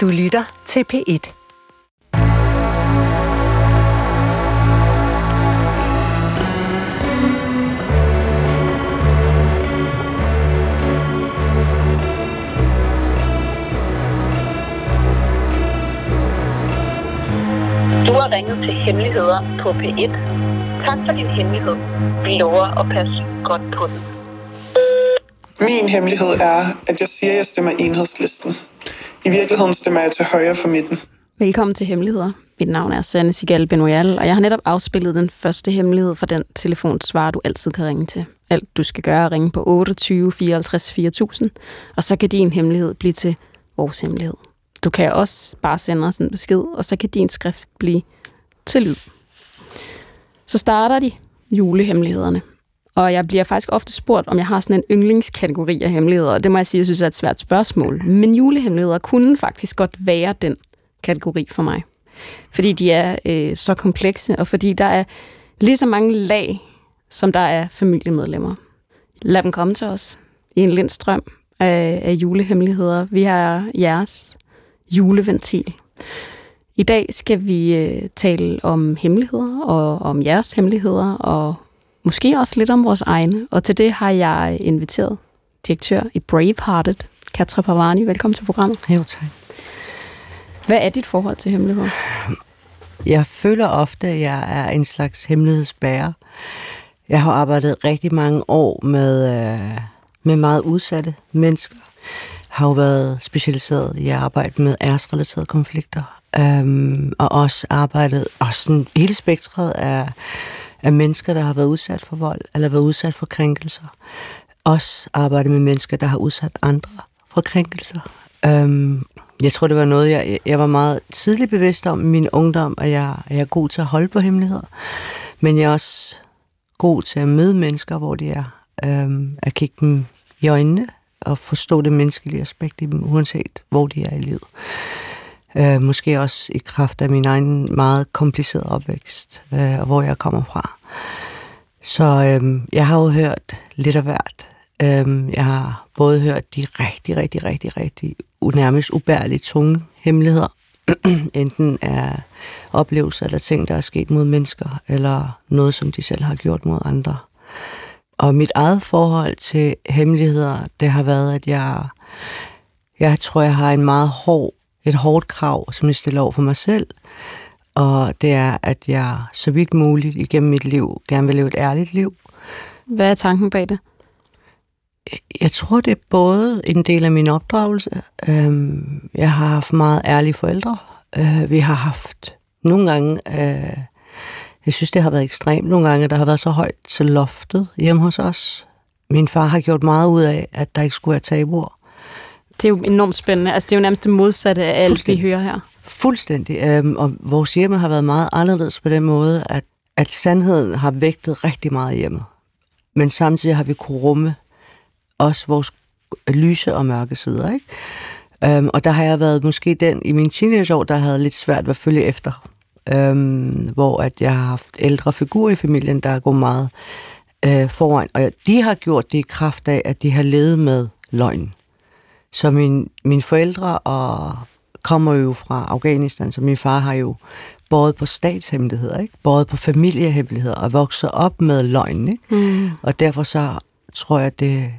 Du lytter til P1. Du har ringet til Hemmeligheder på P1. Tak for din hemmelighed. Vi lover at passe godt på den. Min hemmelighed er, at jeg siger, at jeg stemmer enhedslisten. I virkeligheden stemmer jeg til højre for midten. Velkommen til Hemmeligheder. Mit navn er Sanne Sigal Benoyal, og jeg har netop afspillet den første hemmelighed for den telefonsvar, du altid kan ringe til. Alt du skal gøre er at ringe på 28 54 4000, og så kan din hemmelighed blive til vores hemmelighed. Du kan også bare sende os en besked, og så kan din skrift blive til lyd. Så starter de julehemmelighederne. Og jeg bliver faktisk ofte spurgt, om jeg har sådan en yndlingskategori af hemmeligheder, og det må jeg sige, jeg synes er et svært spørgsmål. Men julehemmeligheder kunne faktisk godt være den kategori for mig. Fordi de er øh, så komplekse, og fordi der er lige så mange lag, som der er familiemedlemmer. Lad dem komme til os i en lindstrøm af, af julehemmeligheder. Vi har jeres juleventil. I dag skal vi øh, tale om hemmeligheder og om jeres hemmeligheder og måske også lidt om vores egne. Og til det har jeg inviteret direktør i Bravehearted, Katra Pavani. Velkommen til programmet. Jo, tak. Hvad er dit forhold til hemmeligheder? Jeg føler ofte, at jeg er en slags hemmelighedsbærer. Jeg har arbejdet rigtig mange år med, øh, med meget udsatte mennesker. Har jo været specialiseret i at arbejde med æresrelaterede konflikter. Um, og også arbejdet, og sådan hele spektret af, af mennesker, der har været udsat for vold, eller været udsat for krænkelser. Også arbejde med mennesker, der har udsat andre for krænkelser. Øhm, jeg tror, det var noget, jeg, jeg var meget tidligt bevidst om i min ungdom, at jeg, jeg er god til at holde på hemmeligheder. Men jeg er også god til at møde mennesker, hvor de er. Øhm, at kigge dem i øjnene og forstå det menneskelige aspekt i dem, uanset hvor de er i livet. Øh, måske også i kraft af min egen meget komplicerede opvækst, øh, og hvor jeg kommer fra. Så øh, jeg har jo hørt lidt af hvert. Øh, jeg har både hørt de rigtig, rigtig, rigtig, rigtig nærmest ubærligt tunge hemmeligheder. Enten er oplevelser eller ting, der er sket mod mennesker, eller noget, som de selv har gjort mod andre. Og mit eget forhold til hemmeligheder, det har været, at jeg, jeg tror, jeg har en meget hård, et hårdt krav, som jeg stiller over for mig selv. Og det er, at jeg så vidt muligt igennem mit liv gerne vil leve et ærligt liv. Hvad er tanken bag det? Jeg tror, det er både en del af min opdragelse. Jeg har haft meget ærlige forældre. Vi har haft nogle gange, jeg synes, det har været ekstremt. Nogle gange, der har været så højt til loftet hjemme hos os. Min far har gjort meget ud af, at der ikke skulle være tabuer. Det er jo enormt spændende. Altså, det er jo nærmest det modsatte af alt, vi hører her. Fuldstændig. Og vores hjemme har været meget anderledes på den måde, at, at sandheden har vægtet rigtig meget hjemme. Men samtidig har vi kunne rumme også vores lyse og mørke sider. Ikke? Um, og der har jeg været måske den i mine teenageår, der havde lidt svært ved at følge efter. Um, hvor at jeg har haft ældre figurer i familien, der er gået meget uh, foran. Og de har gjort det i kraft af, at de har levet med løgn. Så min, mine forældre og kommer jo fra Afghanistan, så min far har jo båret på statshemmeligheder, ikke? båret på familiehemmeligheder og vokset op med løgn. Ikke? Mm. Og derfor så tror jeg, det,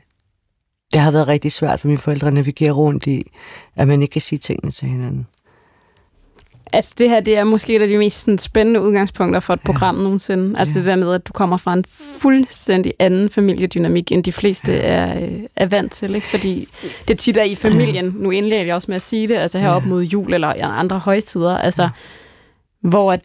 det har været rigtig svært for mine forældre at navigere rundt i, at man ikke kan sige tingene til hinanden. Altså det her, det er måske et af de mest sådan, spændende udgangspunkter for et ja. program nogensinde. Altså ja. det der med, at du kommer fra en fuldstændig anden familiedynamik, end de fleste ja. er, øh, er vant til. Ikke? Fordi det tit er i familien, ja. nu indlægger jeg også med at sige det, altså herop ja. mod jul eller andre højtider, altså ja. hvor at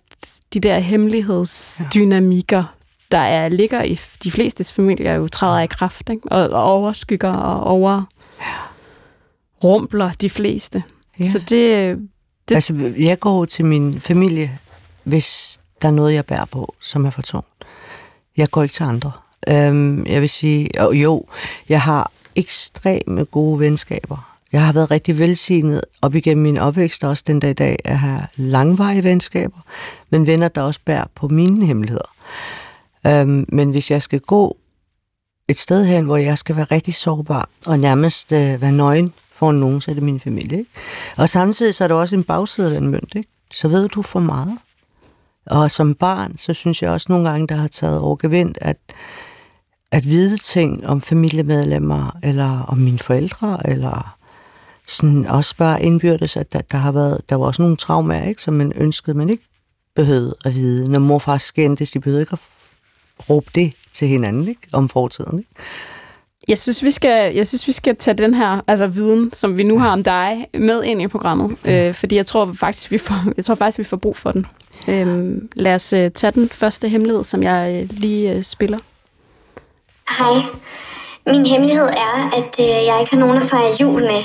de der hemmelighedsdynamikker, der er, ligger i de fleste familier, jo træder i kraft, ikke? Og, og overskygger og over rumpler de fleste. Ja. Så det, det... Altså, jeg går til min familie, hvis der er noget, jeg bærer på, som er for tungt. Jeg går ikke til andre. Øhm, jeg vil sige, og jo, jeg har ekstremt gode venskaber. Jeg har været rigtig velsignet op igennem min opvækst, også den dag i dag, at have langvarige venskaber, men venner, der også bærer på mine hemmeligheder. Øhm, men hvis jeg skal gå et sted hen, hvor jeg skal være rigtig sårbar og nærmest øh, være nøgen for nogen, så er det min familie. Ikke? Og samtidig så er der også en bagside af den mønt. Ikke? Så ved du for meget. Og som barn, så synes jeg også nogle gange, der har taget overgevind, at, at vide ting om familiemedlemmer, eller om mine forældre, eller sådan også bare indbyrdes, at der, der har været, der var også nogle traumer, ikke, som man ønskede, man ikke behøvede at vide. Når mor og far skændtes, de behøvede ikke at råbe det til hinanden, ikke, om fortiden. Ikke? Jeg synes, vi skal, jeg synes, vi skal tage den her altså viden, som vi nu har om dig, med ind i programmet. Øh, fordi jeg tror faktisk, vi får, jeg tror faktisk, vi får brug for den. Øh, lad os uh, tage den første hemmelighed, som jeg uh, lige uh, spiller. Hej. Min hemmelighed er, at uh, jeg ikke har nogen at fejre jul med.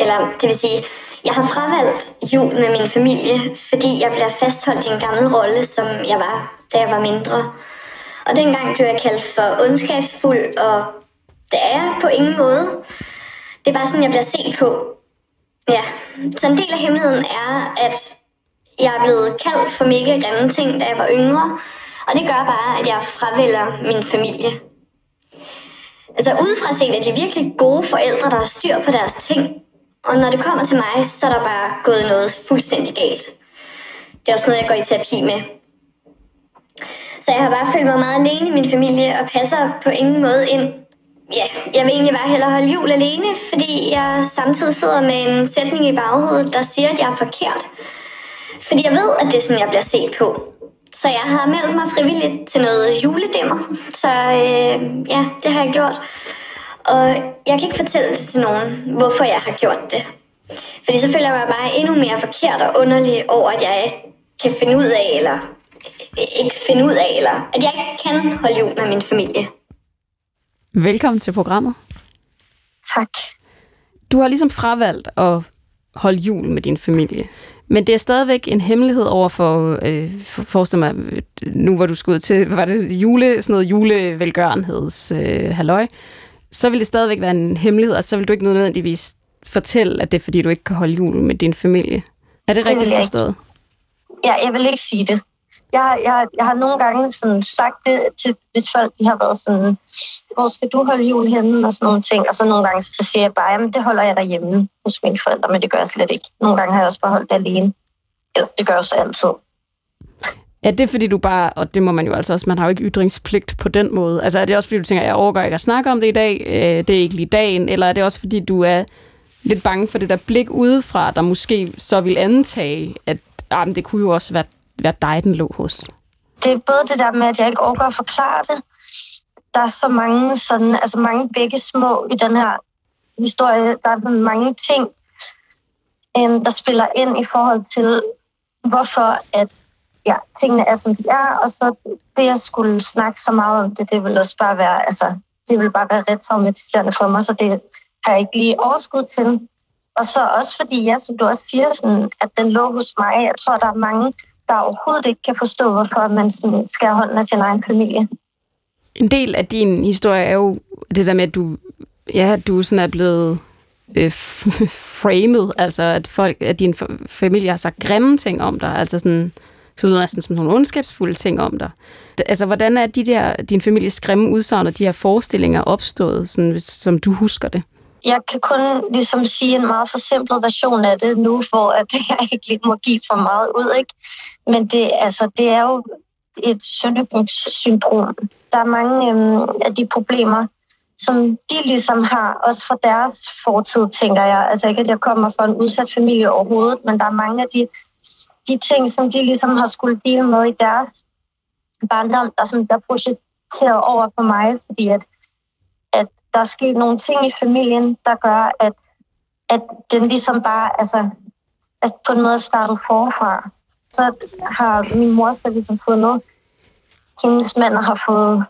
Eller det vil sige, jeg har fravalgt jul med min familie, fordi jeg bliver fastholdt i en gammel rolle, som jeg var, da jeg var mindre. Og dengang blev jeg kaldt for ondskabsfuld, og det er jeg på ingen måde. Det er bare sådan, jeg bliver set på. Ja, så en del af hemmeligheden er, at jeg er blevet kaldt for mega grimme ting, da jeg var yngre. Og det gør bare, at jeg fravælger min familie. Altså udefra set er de virkelig gode forældre, der har styr på deres ting. Og når det kommer til mig, så er der bare gået noget fuldstændig galt. Det er også noget, jeg går i terapi med. Så jeg har bare følt mig meget alene i min familie og passer på ingen måde ind. Ja, jeg vil egentlig bare hellere holde jul alene, fordi jeg samtidig sidder med en sætning i baghovedet, der siger, at jeg er forkert. Fordi jeg ved, at det er sådan, jeg bliver set på. Så jeg har meldt mig frivilligt til noget juledæmmer. Så øh, ja, det har jeg gjort. Og jeg kan ikke fortælle det til nogen, hvorfor jeg har gjort det. Fordi så føler jeg mig bare endnu mere forkert og underlig over, at jeg kan finde ud af, eller ikke finde ud af, eller at jeg ikke kan holde jul med min familie. Velkommen til programmet. Tak. Du har ligesom fravalgt at holde jul med din familie. Men det er stadigvæk en hemmelighed over for, øh, for forestil mig, nu hvor du skulle ud til, var det jule, sådan noget julevelgørenheds øh, halløj, så vil det stadigvæk være en hemmelighed, og så vil du ikke nødvendigvis fortælle, at det er, fordi du ikke kan holde jul med din familie. Er det, rigtigt forstået? Ja, jeg vil ikke sige det. Jeg, jeg, jeg har nogle gange sådan sagt det til, hvis folk de har været sådan, hvor skal du holde jul henne og sådan nogle ting. Og så nogle gange så siger jeg bare, jamen det holder jeg derhjemme hos mine forældre, men det gør jeg slet ikke. Nogle gange har jeg også bare holdt det alene. Eller det gør jeg så altid. Er det fordi du bare, og det må man jo altså også, man har jo ikke ytringspligt på den måde. Altså er det også fordi du tænker, jeg overgår ikke at snakke om det i dag, øh, det er ikke lige dagen, eller er det også fordi du er lidt bange for det der blik udefra, der måske så vil antage, at ah, men det kunne jo også være, være dig, den lå hos. Det er både det der med, at jeg ikke overgår at forklare det. Der er så mange sådan, altså mange begge små i den her historie. Der er mange ting, øhm, der spiller ind i forhold til, hvorfor at ja, tingene er, som de er, og så det jeg skulle snakke så meget om det, det vil også bare være, altså, det vil bare være ret traumatiserende for mig, så det har jeg ikke lige overskud til. Og så også fordi, ja, som du også siger, sådan, at den lå hos mig. Jeg tror, der er mange, der overhovedet ikke kan forstå, hvorfor man sådan, skal holde af sin egen familie. En del af din historie er jo det der med, at du, ja, du sådan er blevet øh, framed, altså at folk, at din fa- familie har sagt grimme ting om dig, altså sådan, så lyder næsten som nogle ondskabsfulde ting om dig. Altså, hvordan er de der, din families grimme udsagn og de her forestillinger opstået, sådan, som du husker det? Jeg kan kun ligesom sige en meget forsimplet version af det nu, for at jeg ikke lige må give for meget ud, ikke? Men det, altså, det er jo et søndebukssyndrom. Der er mange øhm, af de problemer, som de ligesom har, også fra deres fortid, tænker jeg. Altså ikke, at jeg kommer fra en udsat familie overhovedet, men der er mange af de, de ting, som de ligesom har skulle dele med i deres barndom, der, som der er projiceret over på mig, fordi at, at der er sket nogle ting i familien, der gør, at, at den ligesom bare, altså, at på en måde startet forfra. Så har min mor så ligesom fundet, hendes mand har fået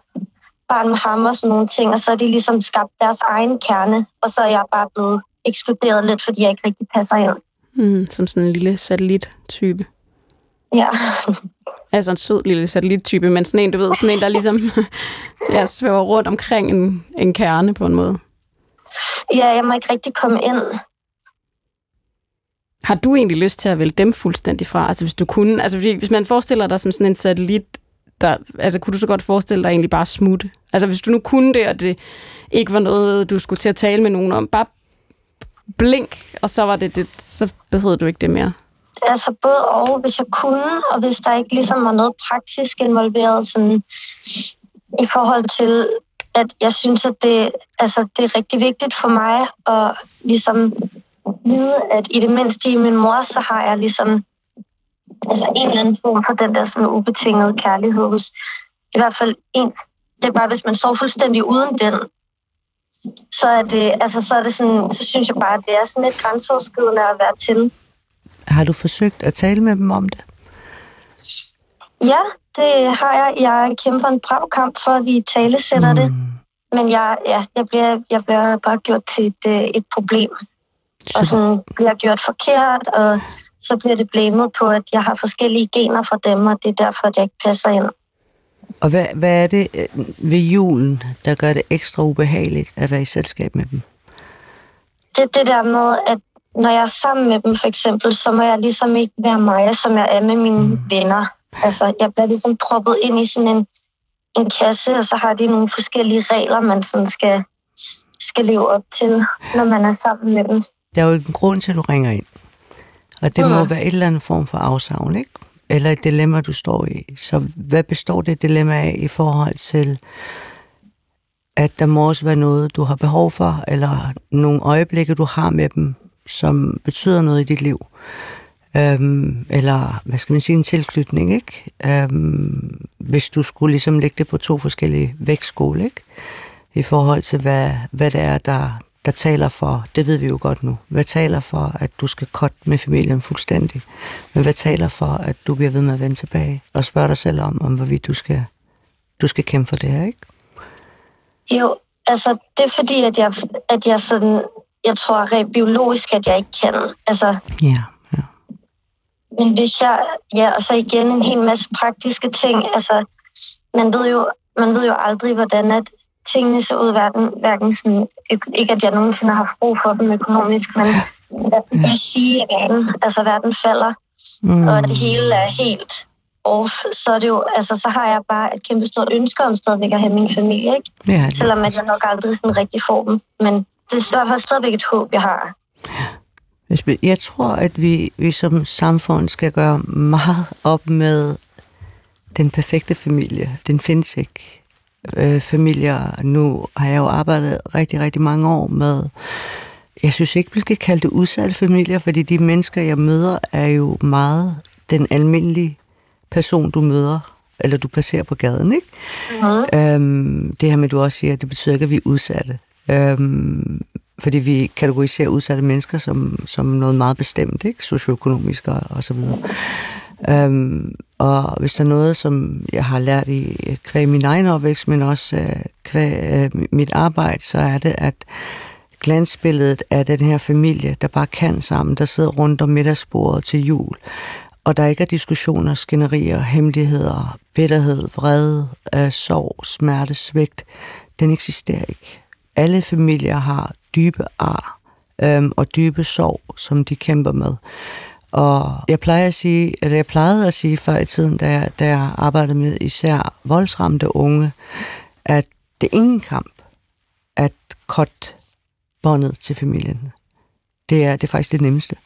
barn med ham og sådan nogle ting, og så er de ligesom skabt deres egen kerne, og så er jeg bare blevet ekskluderet lidt, fordi jeg ikke rigtig passer ind. Mm, som sådan en lille satellittype. Ja. Altså en sød lille satellittype, men sådan en, du ved, sådan en, der ligesom ja, svæver rundt omkring en, en kerne på en måde. ja, jeg må ikke rigtig komme ind. Har du egentlig lyst til at vælge dem fuldstændig fra? Altså hvis du kunne, altså fordi, hvis man forestiller dig som sådan en satellit, der, altså kunne du så godt forestille dig egentlig bare smutte? Altså hvis du nu kunne det, og det ikke var noget, du skulle til at tale med nogen om, bare blink, og så var det det, så behøvede du ikke det mere? Altså både og, hvis jeg kunne, og hvis der ikke ligesom var noget praktisk involveret, sådan i forhold til, at jeg synes, at det, altså, det er rigtig vigtigt for mig at ligesom vide, at i det mindste i min mor, så har jeg ligesom altså en eller anden form for den der sådan ubetingede kærlighed hos i hvert fald en. Det er bare, hvis man står fuldstændig uden den, så er det, altså, så er det sådan, så synes jeg bare, at det er sådan lidt grænseoverskridende at være til. Har du forsøgt at tale med dem om det? Ja, det har jeg. Jeg kæmper en brav kamp for, at vi tale sætter mm. det. Men jeg, ja, jeg, bliver, jeg bliver bare gjort til et, øh, et problem. Og sådan bliver gjort forkert, og så bliver det blamet på, at jeg har forskellige gener fra dem, og det er derfor, at jeg ikke passer ind. Og hvad, hvad er det øh, ved julen, der gør det ekstra ubehageligt at være i selskab med dem? Det er det der med, at når jeg er sammen med dem for eksempel, så må jeg ligesom ikke være mig, som jeg er med mine mm. venner. Altså, jeg bliver ligesom proppet ind i sådan en, en kasse, og så har de nogle forskellige regler, man sådan skal, skal leve op til, når man er sammen med dem. Der er jo en grund til, at du ringer ind. Og det mm. må være et eller andet form for afsavn, ikke? Eller et dilemma, du står i. Så hvad består det dilemma af i forhold til, at der må også være noget, du har behov for, eller nogle øjeblikke, du har med dem, som betyder noget i dit liv? Øhm, eller, hvad skal man sige, en tilknytning, ikke? Øhm, hvis du skulle ligesom lægge det på to forskellige vægtskole, ikke? I forhold til, hvad, hvad det er, der, der taler for, det ved vi jo godt nu, hvad taler for, at du skal cut med familien fuldstændig, men hvad taler for, at du bliver ved med at vende tilbage og spørge dig selv om, om hvorvidt du skal, du skal kæmpe for det her, ikke? Jo, altså det er fordi, at jeg, at jeg sådan, jeg tror rent biologisk, at jeg ikke kan. Altså, ja, ja. Men hvis jeg, ja, og så igen en hel masse praktiske ting, altså, man ved jo, man ved jo aldrig, hvordan at tingene ser ud i verden, hverken sådan, ikke at jeg nogensinde har haft brug for dem økonomisk, men at jeg sige, at verden, altså verden falder, mm. og det hele er helt off, så er det jo, altså, så har jeg bare et kæmpe stort ønske om stadigvæk at have min familie, ikke? Ja, Selvom at jeg nok aldrig sådan rigtig får dem. Men det er i hvert fald stadigvæk et håb, jeg har. Jeg tror, at vi, vi som samfund skal gøre meget op med den perfekte familie. Den findes ikke øh, familier. Nu har jeg jo arbejdet rigtig, rigtig mange år med, jeg synes ikke, vi skal kalde det udsatte familier, fordi de mennesker, jeg møder, er jo meget den almindelige person, du møder, eller du passerer på gaden, ikke? Mm-hmm. Øhm, det her med, du også siger, det betyder ikke, at vi er udsatte. Øhm, fordi vi kategoriserer udsatte mennesker som, som noget meget bestemt, ikke? Socioøkonomisk og, og så videre. Øhm, og hvis der er noget, som jeg har lært i kvæg min egen opvækst, men også øh, kvæg øh, mit arbejde, så er det, at glansbilledet af den her familie, der bare kan sammen, der sidder rundt om middagsbordet til jul, og der ikke er diskussioner, skænderier, hemmeligheder, bitterhed, vrede, øh, sorg, smerte, svigt, den eksisterer ikke. Alle familier har dybe ar øh, og dybe sorg, som de kæmper med. Og jeg plejer at sige, eller jeg plejede at sige før i tiden, da jeg, da jeg arbejdede med især voldsramte unge, at det er ingen kamp at kort båndet til familien. Det er, det er faktisk det nemmeste.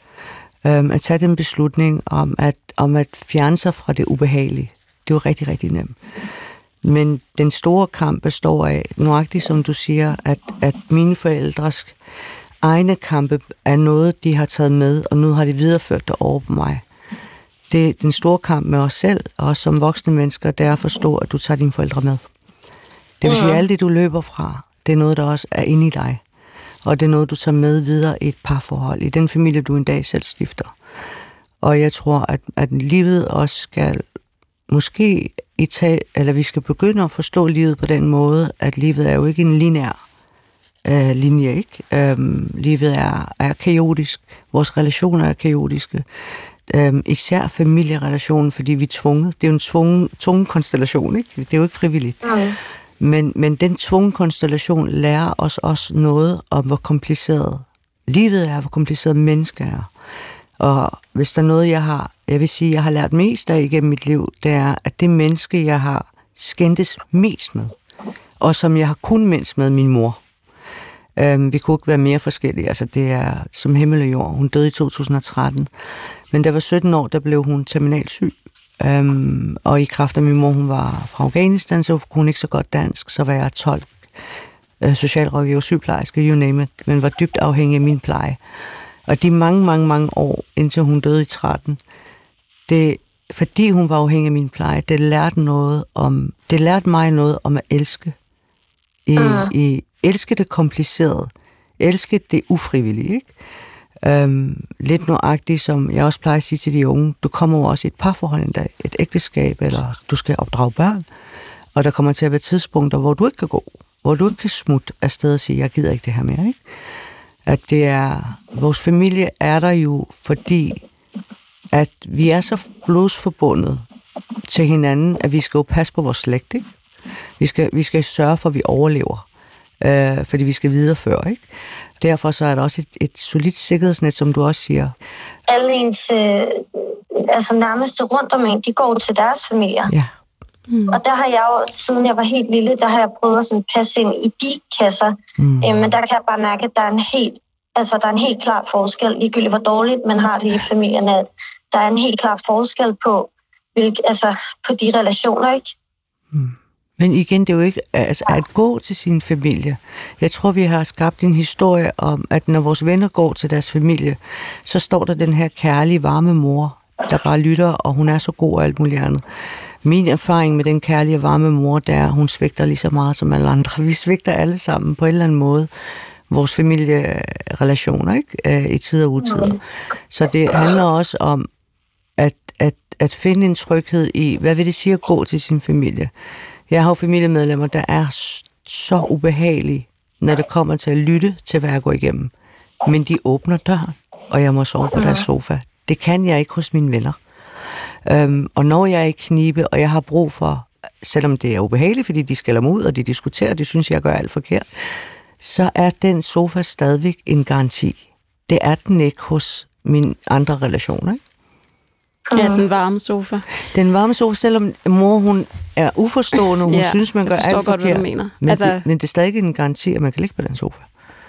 Um, at tage den beslutning om at, om at fjerne sig fra det ubehagelige, det er jo rigtig, rigtig nemt. Men den store kamp består af, nøjagtigt som du siger, at, at mine forældres egne kampe er noget, de har taget med, og nu har de videreført det over på mig. Det er den store kamp med os selv, og som voksne mennesker, det er at forstå, at du tager dine forældre med. Det vil sige, at alt det, du løber fra, det er noget, der også er inde i dig. Og det er noget, du tager med videre i et parforhold, i den familie, du en dag selv stifter. Og jeg tror, at, at livet også skal måske i tag, eller vi skal begynde at forstå livet på den måde, at livet er jo ikke en lineær øh, linje. Ikke? Øhm, livet er, er kaotisk. Vores relationer er kaotiske. Øhm, især familierelationen, fordi vi er tvunget. Det er jo en tvungen, tvungen konstellation. Ikke? Det er jo ikke frivilligt. Mm. Men, men den tvungen konstellation lærer os også noget om, hvor kompliceret livet er, hvor kompliceret mennesker er. Og hvis der er noget, jeg har, jeg vil sige, jeg har lært mest af igennem mit liv, det er, at det menneske, jeg har skændtes mest med, og som jeg har kun mindst med min mor, Øhm, vi kunne ikke være mere forskellige. Altså, det er som himmel og jord. Hun døde i 2013. Men da jeg var 17 år, der blev hun terminal syg. Øhm, og i kraft af min mor, hun var fra Afghanistan, så kunne hun ikke så godt dansk, så var jeg 12 øh, socialrådgiver, sygeplejerske, you name it, men var dybt afhængig af min pleje. Og de mange, mange, mange år, indtil hun døde i 13, det, fordi hun var afhængig af min pleje, det lærte, noget om, det lærte mig noget om at elske. I, uh. i elske det komplicerede. Elske det ufrivillige, ikke? Øhm, lidt nuagtigt, som jeg også plejer at sige til de unge, du kommer jo også i et parforhold en dag, et ægteskab, eller du skal opdrage børn, og der kommer til at være tidspunkter, hvor du ikke kan gå, hvor du ikke kan smutte afsted og sige, jeg gider ikke det her mere, ikke? At det er, vores familie er der jo, fordi at vi er så blodsforbundet til hinanden, at vi skal jo passe på vores slægt, ikke? Vi skal, vi skal sørge for, at vi overlever, øh, fordi vi skal videreføre, ikke? Derfor så er der også et, et solidt sikkerhedsnet, som du også siger. Alle ens øh, altså nærmeste rundt om en, de går til deres familier. Ja. Mm. Og der har jeg jo, siden jeg var helt lille, der har jeg prøvet at sådan passe ind i de kasser. Mm. Øh, men der kan jeg bare mærke, at der er en helt, altså, der er en helt klar forskel, ligegyldigt hvor dårligt man har det i familien, at der er en helt klar forskel på, hvilke, altså, på de relationer, ikke? Mm. Men igen, det er jo ikke altså, at gå til sin familie. Jeg tror, vi har skabt en historie om, at når vores venner går til deres familie, så står der den her kærlige, varme mor, der bare lytter, og hun er så god og alt muligt andet. Min erfaring med den kærlige, varme mor, det er, at hun svigter lige så meget som alle andre. Vi svigter alle sammen på en eller anden måde vores familierelationer, ikke? Øh, I tid og utider. Så det handler også om at, at, at finde en tryghed i, hvad vil det sige at gå til sin familie? Jeg har jo familiemedlemmer, der er så ubehagelige, når det kommer til at lytte til, hvad jeg går igennem. Men de åbner døren, og jeg må sove på deres sofa. Det kan jeg ikke hos mine venner. Øhm, og når jeg er i knibe, og jeg har brug for, selvom det er ubehageligt, fordi de skælder mig ud, og de diskuterer, de synes, jeg gør alt forkert, så er den sofa stadigvæk en garanti. Det er den ikke hos mine andre relationer. Ikke? Ja, den varme sofa. Den varme sofa, selvom mor hun er uforstående, hun ja, synes, man gør alt godt, forkert. Hvad du mener. Men, altså, det, men det er stadig en garanti, at man kan ligge på den sofa.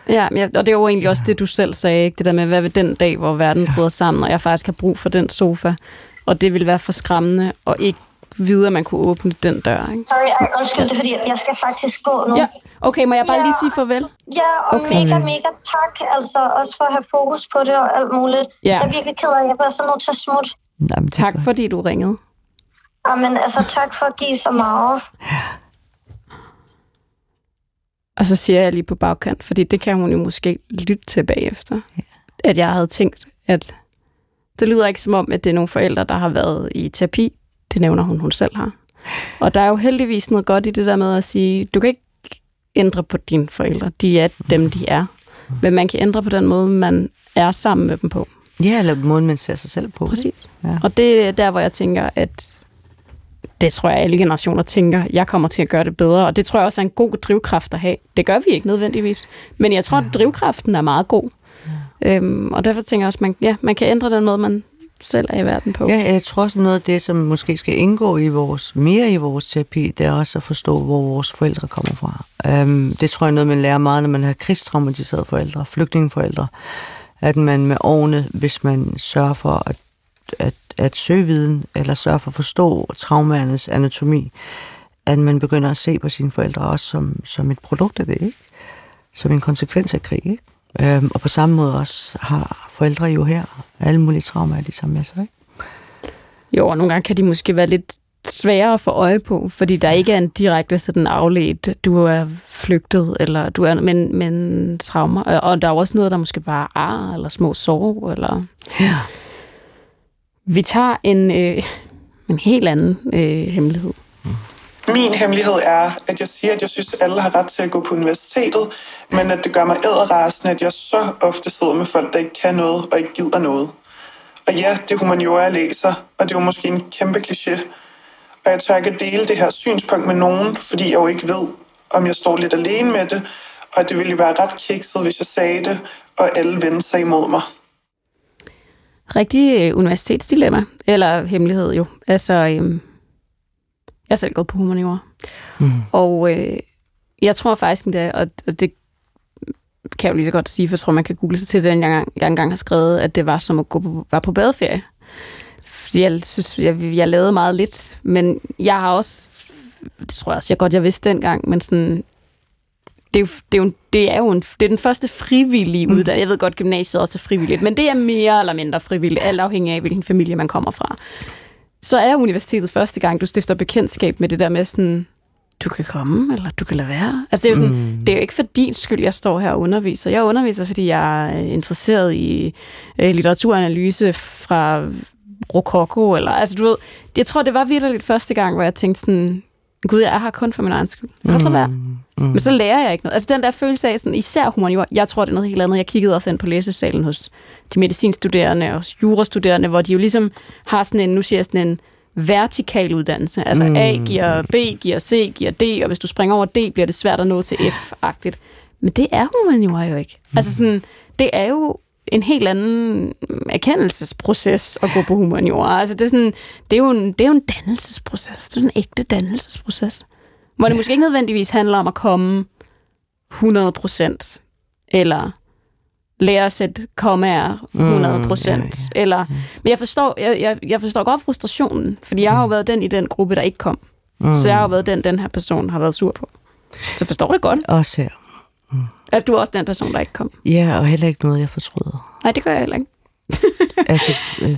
Ja, og det er jo egentlig også det, du selv sagde, ikke? det der med, hvad ved den dag, hvor verden bryder sammen, og jeg faktisk har brug for den sofa, og det vil være for skræmmende, og ikke vide, at man kunne åbne den dør. Ikke? Sorry, undskyld, det er fordi, jeg skal faktisk gå nu. Ja. Okay, må jeg bare ja. lige sige farvel? Ja, og Okay. mega, mega tak, altså også for at have fokus på det og alt muligt. Ja. Jeg er virkelig ked af, at jeg bliver så nødt til at smutte. Nej, men det Tak, godt. fordi du ringede. Jamen, altså tak for at give så meget. Og så siger jeg lige på bagkant, fordi det kan hun jo måske lytte til bagefter, at jeg havde tænkt, at det lyder ikke som om, at det er nogle forældre, der har været i terapi. Det nævner hun, hun selv har. Og der er jo heldigvis noget godt i det der med at sige, du kan ikke ændre på dine forældre. De er dem, de er. Men man kan ændre på den måde, man er sammen med dem på. Ja, eller måden, man ser sig selv på. Præcis. Ja. Og det er der, hvor jeg tænker, at det tror jeg, alle generationer tænker, jeg kommer til at gøre det bedre. Og det tror jeg også er en god drivkraft at have. Det gør vi ikke nødvendigvis. Men jeg tror, at drivkraften er meget god. Øhm, og derfor tænker jeg også, at man, ja, man kan ændre den måde, man selv er i verden på. Ja, jeg tror også noget af det, som måske skal indgå i vores, mere i vores terapi, det er også at forstå, hvor vores forældre kommer fra. Um, det tror jeg er noget, man lærer meget, når man har krigstraumatiserede forældre, flygtningeforældre. At man med årene, hvis man sørger for at, at, at søge viden, eller sørger for at forstå traumernes anatomi, at man begynder at se på sine forældre også som, som et produkt af det, ikke? Som en konsekvens af krig, ikke? Øhm, og på samme måde også har forældre jo her alle mulige traumer, de tager med sig, ikke? Jo, og nogle gange kan de måske være lidt sværere at få øje på, fordi der ikke er en direkte sådan afledt, du er flygtet, eller du er, men, men traumer. Og der er også noget, der måske bare er ar, eller små sår, eller... Ja. Vi tager en, øh, en helt anden øh, hemmelighed. Min hemmelighed er, at jeg siger, at jeg synes, at alle har ret til at gå på universitetet, men at det gør mig æderrasende, at jeg så ofte sidder med folk, der ikke kan noget og ikke gider noget. Og ja, det er humaniora, jeg læser, og det er jo måske en kæmpe kliché. Og jeg tør ikke dele det her synspunkt med nogen, fordi jeg jo ikke ved, om jeg står lidt alene med det, og det ville jo være ret kikset, hvis jeg sagde det, og alle vendte sig imod mig. Rigtig øh, universitetsdilemma, eller hemmelighed jo. Altså, øh, jeg er selv gået på humaniora. Mm. Og øh, jeg tror faktisk, det, og og det kan jeg jo lige så godt sige, for jeg tror, man kan google sig til den, jeg, jeg engang har skrevet, at det var som at gå på, var på badeferie. Fordi jeg synes, jeg, jeg lavede meget lidt, men jeg har også, det tror jeg også, jeg godt, jeg vidste dengang, men sådan, det er jo, det er jo, det er jo en, det er den første frivillige mm. uddannelse. Jeg ved godt, gymnasiet også er frivilligt, men det er mere eller mindre frivilligt, alt afhængig af, hvilken familie man kommer fra. Så er universitetet første gang, du stifter bekendtskab med det der med sådan, du kan komme, eller du kan lade være. Altså, det er jo, sådan, mm. det er jo ikke for din skyld, jeg står her og underviser. Jeg underviser, fordi jeg er interesseret i øh, litteraturanalyse fra Rococo, eller altså du ved, jeg tror, det var virkelig første gang, hvor jeg tænkte sådan, gud, jeg er her kun for min egen skyld. Jeg kan mm. være. Mm. Men så lærer jeg ikke noget. Altså den der følelse af, sådan, især humaniora, jeg tror, det er noget helt andet. Jeg kiggede også ind på læsesalen hos de medicinstuderende og jurastuderende, hvor de jo ligesom har sådan en, nu siger jeg sådan en vertikal uddannelse. Altså mm. A giver B, giver C, giver D, og hvis du springer over D, bliver det svært at nå til F-agtigt. Men det er humaniora jo ikke. Mm. Altså sådan, det er jo en helt anden erkendelsesproces at gå på humaniora. Altså det er, sådan, det er, jo, en, det er jo en dannelsesproces. Det er en ægte dannelsesproces. Hvor det måske ikke nødvendigvis handler om at komme 100 procent, eller lære at sætte kommaer 100 procent. Mm, ja, ja. Eller, men jeg forstår, jeg, jeg, jeg forstår godt frustrationen, fordi jeg har jo mm. været den i den gruppe, der ikke kom. Mm. Så jeg har jo været den, den her person har været sur på. Så forstår det godt. Også her. Mm. Altså, du er også den person, der ikke kom. Ja, og heller ikke noget, jeg fortryder. Nej, det gør jeg heller ikke. altså, øh.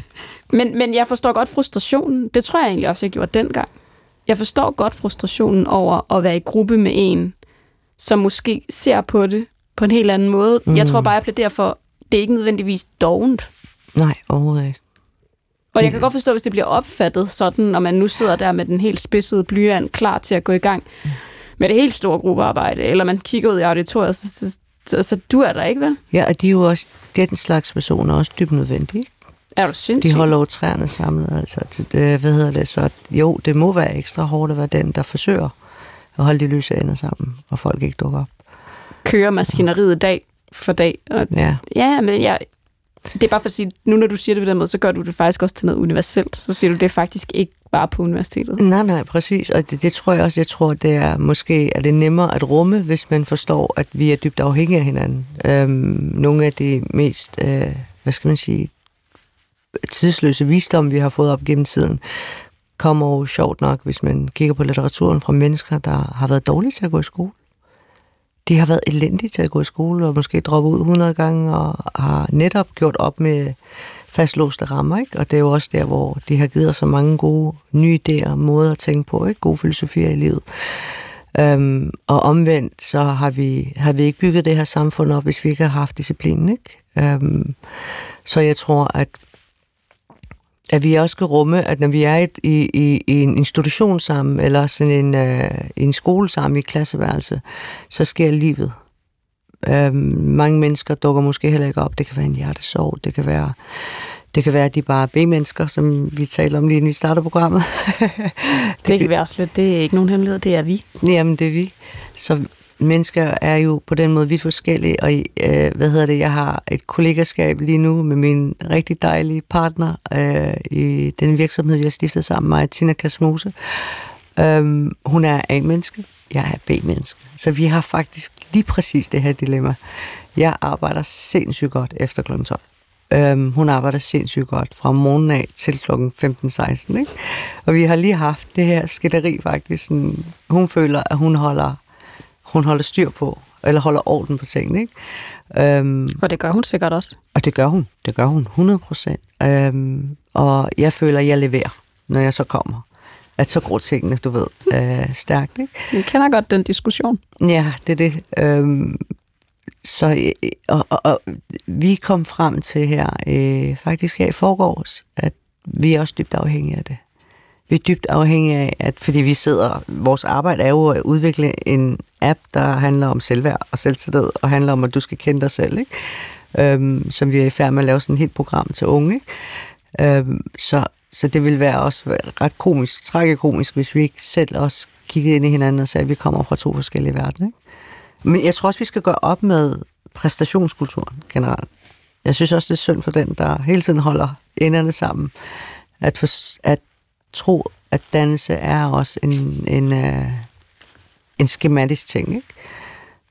men, men jeg forstår godt frustrationen. Det tror jeg egentlig også, jeg gjorde dengang. Jeg forstår godt frustrationen over at være i gruppe med en, som måske ser på det på en helt anden måde. Mm. Jeg tror bare, jeg bliver derfor, det er ikke nødvendigvis dovent. Nej, overhovedet ikke. Og jeg kan godt forstå, hvis det bliver opfattet sådan, når man nu sidder der med den helt spidsede blyant, klar til at gå i gang med det helt store gruppearbejde, eller man kigger ud i auditoriet, så, så, så, så du er der ikke, vel? Ja, og de er jo også, den slags personer også dybt nødvendige. Er du sindssyg? De holder jo træerne samlet, altså. Det, hvad hedder det så? Jo, det må være ekstra hårdt at være den, der forsøger at holde de løse ender sammen, og folk ikke dukker op. Kører maskineriet dag for dag. Og, ja. Ja, men jeg, det er bare for at sige, nu når du siger det på den måde, så gør du det faktisk også til noget universelt. Så siger du, det er faktisk ikke bare på universitetet. Nej, nej, præcis. Og det, det tror jeg også, jeg tror, det er måske er det nemmere at rumme, hvis man forstår, at vi er dybt afhængige af hinanden. Øhm, nogle af de mest, øh, hvad skal man sige, tidsløse visdom, vi har fået op gennem tiden, kommer jo sjovt nok, hvis man kigger på litteraturen fra mennesker, der har været dårlige til at gå i skole. De har været elendige til at gå i skole, og måske droppe ud 100 gange, og har netop gjort op med fastlåste rammer, ikke? Og det er jo også der, hvor de har givet os så mange gode nye idéer og måder at tænke på, ikke? Gode filosofier i livet. Øhm, og omvendt, så har vi, har vi ikke bygget det her samfund op, hvis vi ikke har haft disciplinen, ikke? Øhm, så jeg tror, at at vi også skal rumme, at når vi er i, i, i en institution sammen, eller sådan en, øh, en skole sammen i klasseværelse, så sker livet. Øhm, mange mennesker dukker måske heller ikke op. Det kan være en hjertesorg, det kan være, det kan være, at de bare er B-mennesker, som vi taler om lige inden vi starter programmet. det, det kan være også lidt. Det er ikke nogen hemmelighed, det er vi. Jamen, det er vi. Så mennesker er jo på den måde vidt forskellige, og øh, hvad hedder det, jeg har et kollegaskab lige nu med min rigtig dejlige partner øh, i den virksomhed, vi har stiftet sammen med, Tina Kasmose. Øhm, hun er A-menneske, jeg er B-menneske. Så vi har faktisk lige præcis det her dilemma. Jeg arbejder sindssygt godt efter kl. 12. Øhm, hun arbejder sindssygt godt fra morgenen af til kl. 15-16. Ikke? Og vi har lige haft det her skætteri faktisk. Sådan, hun føler, at hun holder hun holder styr på, eller holder orden på tingene. Ikke? Øhm, og det gør hun sikkert også. Og det gør hun. Det gør hun 100 procent. Øhm, og jeg føler, at jeg leverer, når jeg så kommer. At så går tingene, du ved, øh, stærkt. Ikke? Jeg kender godt den diskussion. Ja, det er det. Øhm, så og, og, og, vi kom frem til her, øh, faktisk her i forgårs, at vi er også dybt afhængige af det vi er dybt afhængige af, at fordi vi sidder, vores arbejde er jo at udvikle en app, der handler om selvværd og selvtillid, og handler om, at du skal kende dig selv, ikke? Øhm, som vi er i færd med at lave sådan et helt program til unge. Ikke? Øhm, så, så det vil være også ret komisk, tragikomisk, hvis vi ikke selv også kiggede ind i hinanden og sagde, at vi kommer fra to forskellige verdener. Ikke? Men jeg tror også, vi skal gøre op med præstationskulturen generelt. Jeg synes også, det er synd for den, der hele tiden holder enderne sammen. At, for, at tro, at dannelse er også en, en, uh, en skematisk ting. Ikke?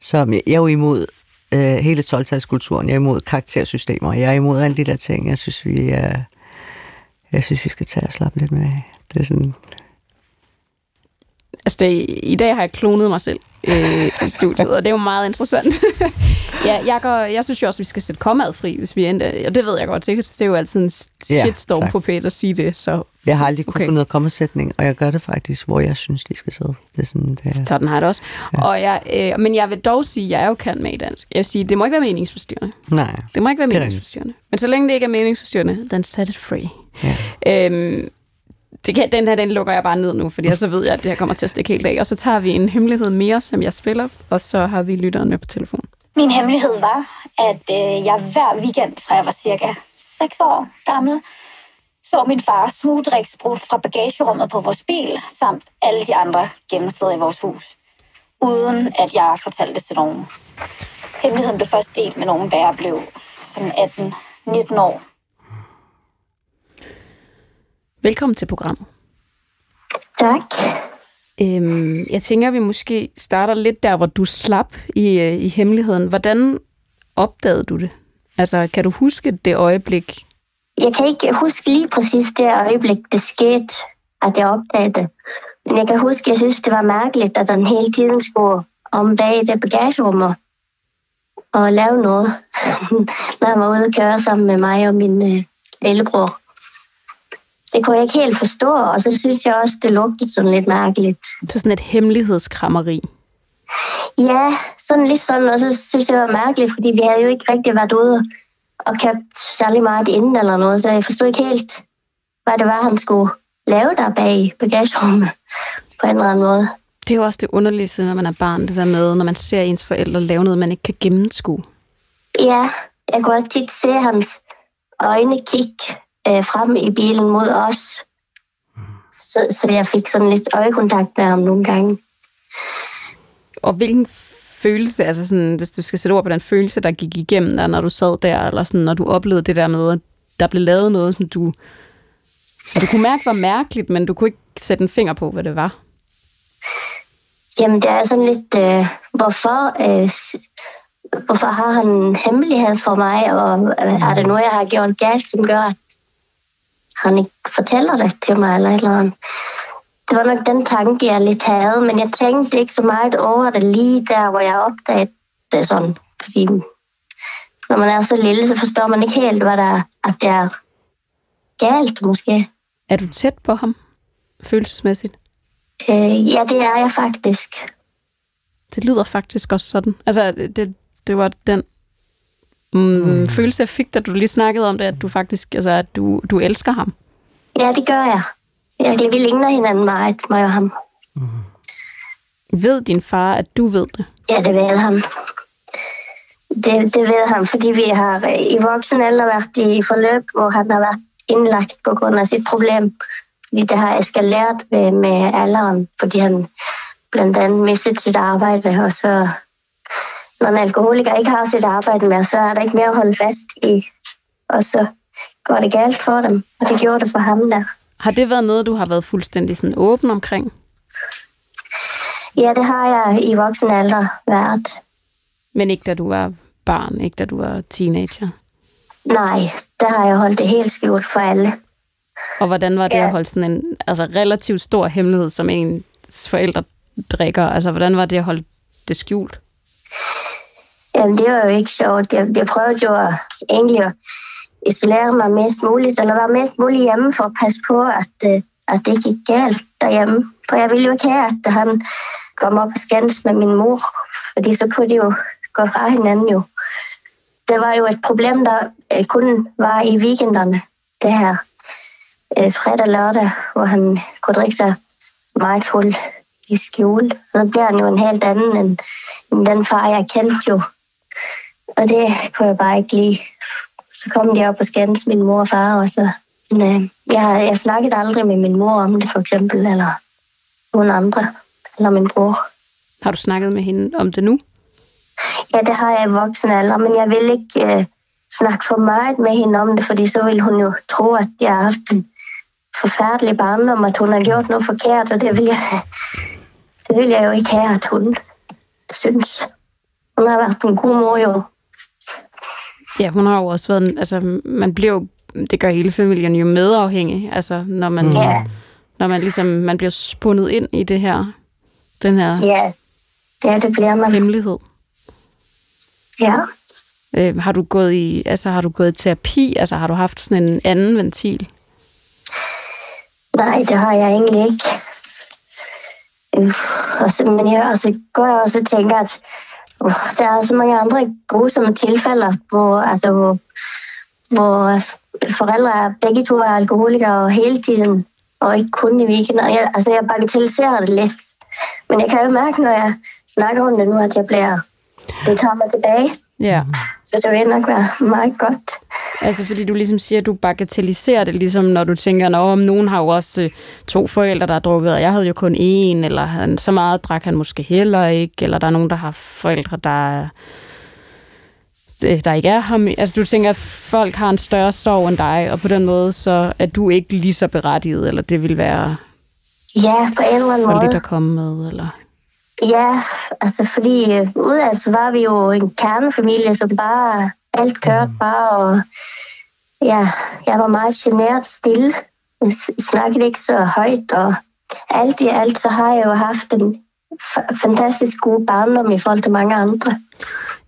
Så jeg er jo imod øh, hele 12 Jeg er imod karaktersystemer. Jeg er imod alle de der ting. Jeg synes, vi, øh, jeg synes, vi skal tage og slappe lidt med. Det er sådan, Altså, det, i dag har jeg klonet mig selv øh, i studiet, og det er jo meget interessant. ja, jeg, går, jeg synes jo også, at vi skal sætte kommet fri, hvis vi endda... Og det ved jeg godt, det, det er jo altid en shitstorm ja, på Peter at sige det. Så, jeg har aldrig okay. kunne finde noget kommesætning, og jeg gør det faktisk, hvor jeg synes, de skal sidde. Det er sådan, det er... Sådan har det også. Ja. Og jeg, øh, men jeg vil dog sige, at jeg er jo kan med i dansk. Jeg vil sige, det må ikke være meningsforstyrrende. Nej. Det må ikke være meningsforstyrrende. Men så længe det ikke er meningsforstyrrende, then set it free. Ja. Øhm, det kan, den her, den lukker jeg bare ned nu, fordi så ved jeg, at det her kommer til at stikke helt af. Og så tager vi en hemmelighed mere, som jeg spiller, og så har vi lytteren med på telefon. Min hemmelighed var, at øh, jeg hver weekend, fra jeg var cirka 6 år gammel, så min far smugdriksbrud fra bagagerummet på vores bil, samt alle de andre gemmesteder i vores hus, uden at jeg fortalte det til nogen. Hemmeligheden blev først delt med nogen, da jeg blev sådan 18-19 år. Velkommen til programmet. Tak. Øhm, jeg tænker, at vi måske starter lidt der, hvor du slap i, øh, i hemmeligheden. Hvordan opdagede du det? Altså, kan du huske det øjeblik? Jeg kan ikke huske lige præcis det øjeblik, det skete, at jeg opdagede det. Men jeg kan huske, at jeg synes, det var mærkeligt, at den hele tiden skulle om bag det bagagerum og lave noget, når han var ude og køre sammen med mig og min øh, lillebror det kunne jeg ikke helt forstå, og så synes jeg også, det lugtede sådan lidt mærkeligt. Så sådan et hemmelighedskrammeri? Ja, sådan lidt sådan, og så synes jeg, det var mærkeligt, fordi vi havde jo ikke rigtig været ude og købt særlig meget inden eller noget, så jeg forstod ikke helt, hvad det var, han skulle lave der bag bagagerummet på en eller anden måde. Det er jo også det underlige, når man er barn, det der med, når man ser ens forældre lave noget, man ikke kan gennemskue. Ja, jeg kunne også tit se hans øjne kigge øh, frem i bilen mod os. Så, så jeg fik sådan lidt øjekontakt med ham nogle gange. Og hvilken følelse, altså sådan, hvis du skal sætte ord på den følelse, der gik igennem der, når du sad der, eller sådan, når du oplevede det der med, at der blev lavet noget, som du, som du kunne mærke var mærkeligt, men du kunne ikke sætte en finger på, hvad det var? Jamen, det er sådan lidt, øh, hvorfor, øh, hvorfor har han en hemmelighed for mig, og er det noget, jeg har gjort galt, som gør, at han ikke fortæller det til mig eller et eller andet. Det var nok den tanke, jeg lidt havde, men jeg tænkte ikke så meget over det lige der, hvor jeg opdagede det sådan. Fordi når man er så lille, så forstår man ikke helt, hvad der at det er galt måske. Er du tæt på ham, følelsesmæssigt? Øh, ja, det er jeg faktisk. Det lyder faktisk også sådan. Altså, det, det var den mm, mm. følelse, jeg fik, da du lige snakkede om det, at du faktisk, altså, at du, du elsker ham. Ja, det gør jeg. Jeg vi ligner hinanden meget, mig og ham. Mm. Ved din far, at du ved det? Ja, det ved han. Det, det ved han, fordi vi har i voksen alder været i forløb, hvor han har været indlagt på grund af sit problem. Fordi det har eskaleret med, med alderen, fordi han blandt andet mistet sit arbejde, og så når en alkoholiker ikke har sit arbejde med, så er der ikke mere at holde fast i. Og så går det galt for dem, og det gjorde det for ham der. Har det været noget, du har været fuldstændig sådan åben omkring? Ja, det har jeg i voksen alder været. Men ikke da du var barn, ikke da du var teenager? Nej, der har jeg holdt det helt skjult for alle. Og hvordan var det ja. at holde sådan en altså, relativt stor hemmelighed, som ens forældre drikker? Altså, hvordan var det at holde det skjult? Jamen, det var jo ikke sjovt. Jeg, jeg prøvede jo at, egentlig at isolere mig mest muligt, eller være mest muligt hjemme for at passe på, at, øh, at det gik galt derhjemme. For jeg ville jo ikke have, at han kom op og skændes med min mor, fordi så kunne de jo gå fra hinanden jo. Det var jo et problem, der øh, kun var i weekenderne, det her øh, fredag og lørdag, hvor han kunne drikke sig meget fuld i skjul. Så bliver han jo en helt anden end, end den far, jeg kendte jo og det kunne jeg bare ikke lide. Så kom de op og skændes min mor og far, og så... Men, øh, jeg, jeg snakkede aldrig med min mor om det, for eksempel, eller nogen andre, eller min bror. Har du snakket med hende om det nu? Ja, det har jeg i voksen alder, men jeg vil ikke øh, snakke for meget med hende om det, fordi så vil hun jo tro, at jeg har haft en forfærdelig barndom, at hun har gjort noget forkert, og det vil jeg, det vil jeg jo ikke have, at hun synes. Hun har været en god mor jo. Ja, hun har jo også været, altså man bliver jo, det gør hele familien jo medafhængig, altså når man, Ja. når man ligesom, man bliver spundet ind i det her, den her Ja, ja det bliver man. hemmelighed. Ja. Øh, har du gået i, altså har du gået i terapi, altså har du haft sådan en anden ventil? Nej, det har jeg egentlig ikke. Øh, og så, men jeg altså, går jeg også og tænker, at der er så mange andre grusomme tilfælde, hvor, altså, hvor, hvor forældre er begge to er alkoholikere hele tiden, og ikke kun i weekenden. Jeg, altså, jeg bagatelliserer det lidt. Men jeg kan jo mærke, når jeg snakker om det nu, at jeg bliver... Det tager mig tilbage, Ja. så det vil nok være meget godt. Altså fordi du ligesom siger, at du bagatelliserer det, ligesom når du tænker, at om nogen har jo også øh, to forældre, der har drukket, og jeg havde jo kun én, eller han, så meget drak han måske heller ikke, eller der er nogen, der har forældre, der, øh, der ikke er ham. Altså du tænker, at folk har en større sorg end dig, og på den måde, så er du ikke lige så berettiget, eller det vil være Ja, på en eller anden for måde. lidt at komme med, eller... Ja, altså fordi udad så var vi jo en kernefamilie, som bare alt kørte bare, og ja, jeg var meget genert stille. Jeg snakkede ikke så højt, og alt i alt så har jeg jo haft en fantastisk god barndom i forhold til mange andre.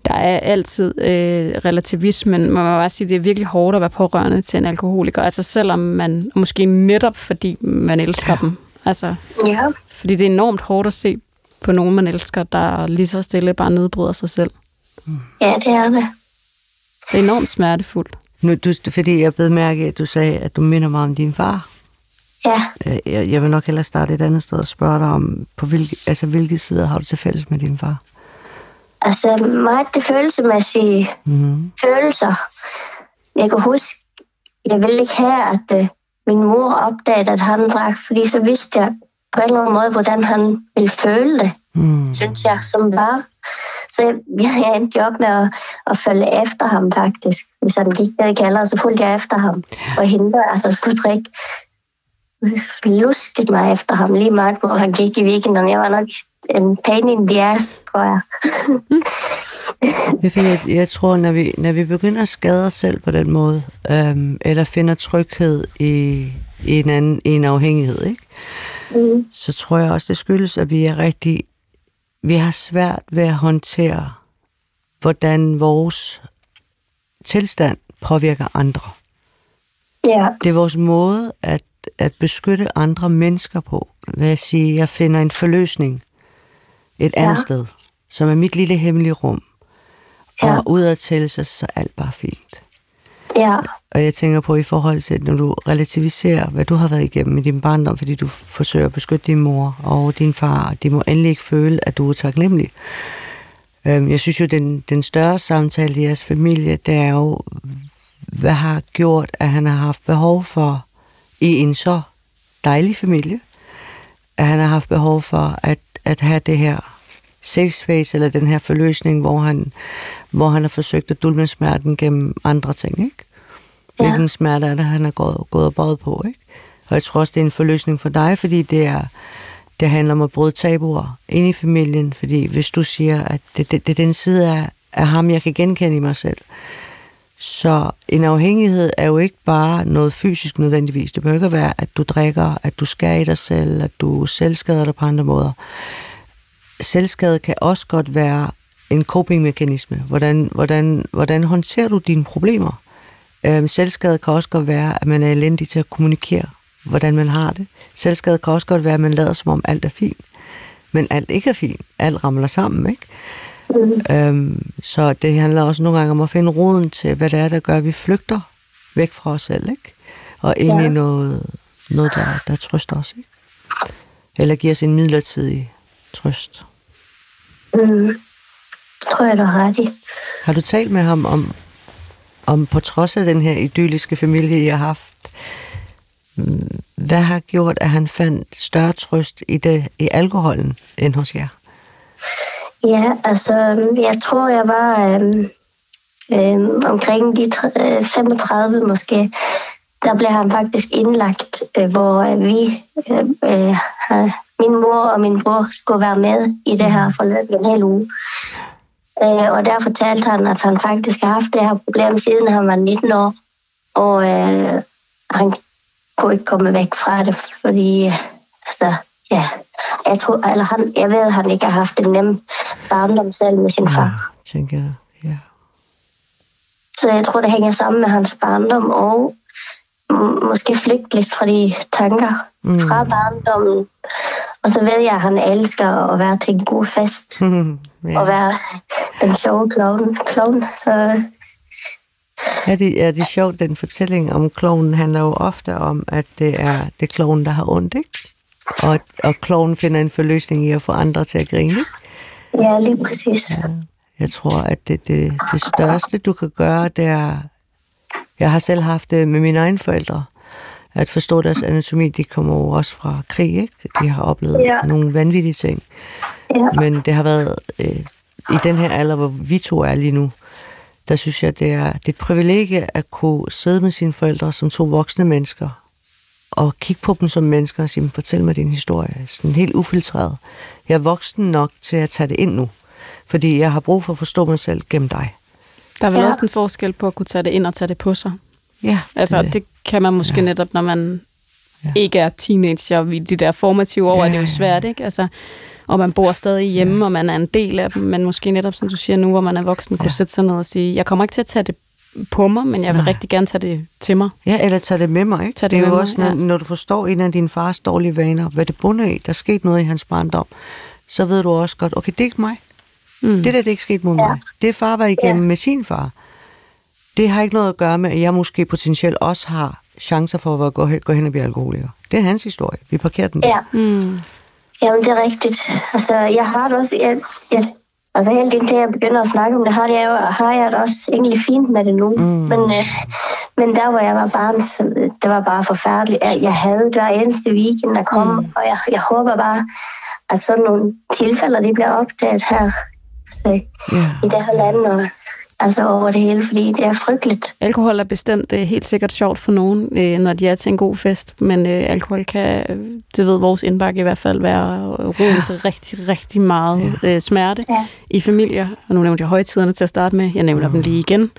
Der er altid øh, relativismen. Man må bare sige, at det er virkelig hårdt at være pårørende til en alkoholiker. Altså selvom man, måske netop fordi man elsker ja. dem. Altså, Ja, fordi det er enormt hårdt at se på nogen, man elsker, der lige så stille bare nedbryder sig selv. ja det er det. Det er enormt smertefuldt. Nu, du, fordi jeg blev mærke, at du sagde, at du minder mig om din far. Ja, Øh, Jeg, jeg vil nok hellere starte et andet sted og spørge dig om, på hvilke, altså, hvilke sider har du til fælles med din far? altså meget det følelsemæssige Mm-hmm. følelser. Jeg kan huske, jeg ville ikke have, at øh, min mor opdagede, at han drak, fordi så vidste jeg på en eller anden måde, hvordan han ville føle det, Mm. synes jeg, som var. Så jeg, jeg endte jo op med at, at følge efter ham, faktisk. Hvis han gik ned i kælderen, så fulgte jeg efter ham. Og hende, altså skulle drikke, luskede mig efter ham lige meget, hvor han gik i weekenden. Jeg var nok en pain in the ass, tror jeg. Jeg, finder, jeg tror, når vi, når vi begynder at skade os selv på den måde, øhm, eller finder tryghed i, i, en anden, i en afhængighed, ikke? Mm. så tror jeg også, det skyldes, at vi er rigtig, vi har svært ved at håndtere, hvordan vores tilstand påvirker andre. Ja, Det er vores måde at, at beskytte andre mennesker på, ved at sige, at jeg finder en forløsning et andet Ja. sted, som er mit lille hemmelige rum. Ja. Og udadtil, så så er alt bare fint ja, Og jeg tænker på i forhold til, når du relativiserer, hvad du har været igennem i din barndom, fordi du forsøger at beskytte din mor og din far, og de må endelig ikke føle, at du er taknemmelig. Øhm, Jeg synes jo, den, den større samtale i jeres familie, det er jo, hvad har gjort, at han har haft behov for i en så dejlig familie, at han har haft behov for at, at have det her safe space, eller den her forløsning, hvor han, hvor han har forsøgt at dulme smerten gennem andre ting, ikke? Ja. Smerte er det, han har gået, gået og bøjet på, ikke? Og jeg tror også, det er en forløsning for dig, fordi det er, det handler om at bryde tabuer ind i familien, fordi hvis du siger, at det, det, det er den side af, af ham, jeg kan genkende i mig selv, så en afhængighed er jo ikke bare noget fysisk nødvendigvis. Det behøver ikke at være, at du drikker, at du skærer i dig selv, at du selvskader dig på andre måder. Selvskade kan også godt være en coping-mekanisme. Hvordan, hvordan, hvordan håndterer du dine problemer? Øhm, selvskade kan også godt være, at man er elendig til at kommunikere, hvordan man har det. Selvskade kan også godt være, at man lader som om alt er fint. Men alt ikke er fint. Alt ramler sammen, ikke? mm. Øhm, så det handler også nogle gange om at finde roden til, hvad det er, der gør, at vi flygter væk fra os selv, ikke? Og ind Ja. i noget, noget der, der trøster os, ikke? Eller giver os en midlertidig trøst. Mm. tror jeg, du har ret i. Har du talt med ham om, om på trods af den her idylliske familie, I har haft, mm, hvad har gjort, at han fandt større trøst i, det, i alkoholen end hos jer? Ja, altså, mm, jeg tror, jeg var øhm, øhm, omkring de 35 øh, måske. Der blev han faktisk indlagt, øh, hvor øh, vi, øh, øh, min mor og min bror, skulle være med i det her forløb en hel uge. Øh, og der fortalte han, at han faktisk har haft det her problem siden han var 19 år. Og øh, han kunne ikke komme væk fra det, fordi altså, ja, jeg, tror, eller han, jeg ved, at han ikke har haft en nem barndom selv med sin far. Ja, tænker jeg. Ja. Så jeg tror, det hænger sammen med hans barndom og måske flygte lidt fra de tanker mm. fra barndommen. Og så ved jeg, at han elsker at være til en god fest ja. og være den sjove klovn. klovn. Så Ja, det, ja, det er sjovt, den fortælling om kloven handler jo ofte om, at det er det kloven, der har ondt, ikke? Og, og kloven finder en forløsning i at få andre til at grine, ja, lige præcis. Ja. Jeg tror, at det, det, det største, du kan gøre, det er... Jeg har selv haft det med mine egne forældre, at forstå deres anatomi. De kommer jo også fra krig, ikke? De har oplevet Ja. nogle vanvittige ting. Ja. Men det har været... Øh, I den her alder, hvor vi to er lige nu, der synes jeg, det er, det er et privilegie at kunne sidde med sine forældre som to voksne mennesker, og kigge på dem som mennesker og sige, "Men fortæl mig din historie, sådan helt ufiltreret. Jeg er voksen nok til at tage det ind nu, fordi jeg har brug for at forstå mig selv gennem dig. Der er vel Ja. også en forskel på at kunne tage det ind og tage det på sig. Ja, Altså, det, det kan man måske ja. netop, når man ja. ikke er teenager, i de der formative år, ja, er det jo svært, ikke? Altså, og man bor stadig hjemme, ja. og man er en del af dem, men måske netop, som du siger nu, hvor man er voksen, kunne Ja. sætte sig ned og sige, jeg kommer ikke til at tage det på mig, men jeg vil Nej. rigtig gerne tage det til mig. Ja, eller tage det med mig. Ikke? Tag det det er med jo mig, også, når, ja. når du forstår en af dine fars dårlige vaner, hvad det bunder i, der er sket noget i hans barndom, så ved du også godt, okay, det er ikke mig. Mm. Det der, det er ikke sket mod ja. mig. Det far var igennem ja. med sin far. Det har ikke noget at gøre med, at jeg måske potentielt også har chancer for at gå hen, gå hen og blive alkoholiker. Det er hans historie. Vi parkerer den. der. Ja. Mm. Jamen, det er rigtigt. Altså, jeg har det også... Jeg, jeg, altså, helt indtil jeg begynder at snakke om det, har jeg, jo, har jeg det også egentlig fint med det nu. Mm. Men, øh, men der, hvor jeg var barn, så, det var bare forfærdeligt. Jeg, jeg havde det hver eneste weekend, der kom, mm. og jeg, jeg håber bare, at sådan nogle tilfælde, de bliver opdaget her altså, Ja. i det her land, og altså over det hele, fordi det er frygteligt. Alkohol er bestemt øh, helt sikkert sjovt for nogen, øh, når de er til en god fest, men øh, alkohol kan, det ved vores indbakke i hvert fald, være roden til rigtig, rigtig meget øh, smerte Ja. i familier. Og nu nævnte jeg højtiderne til at starte med, jeg nævner dem lige igen.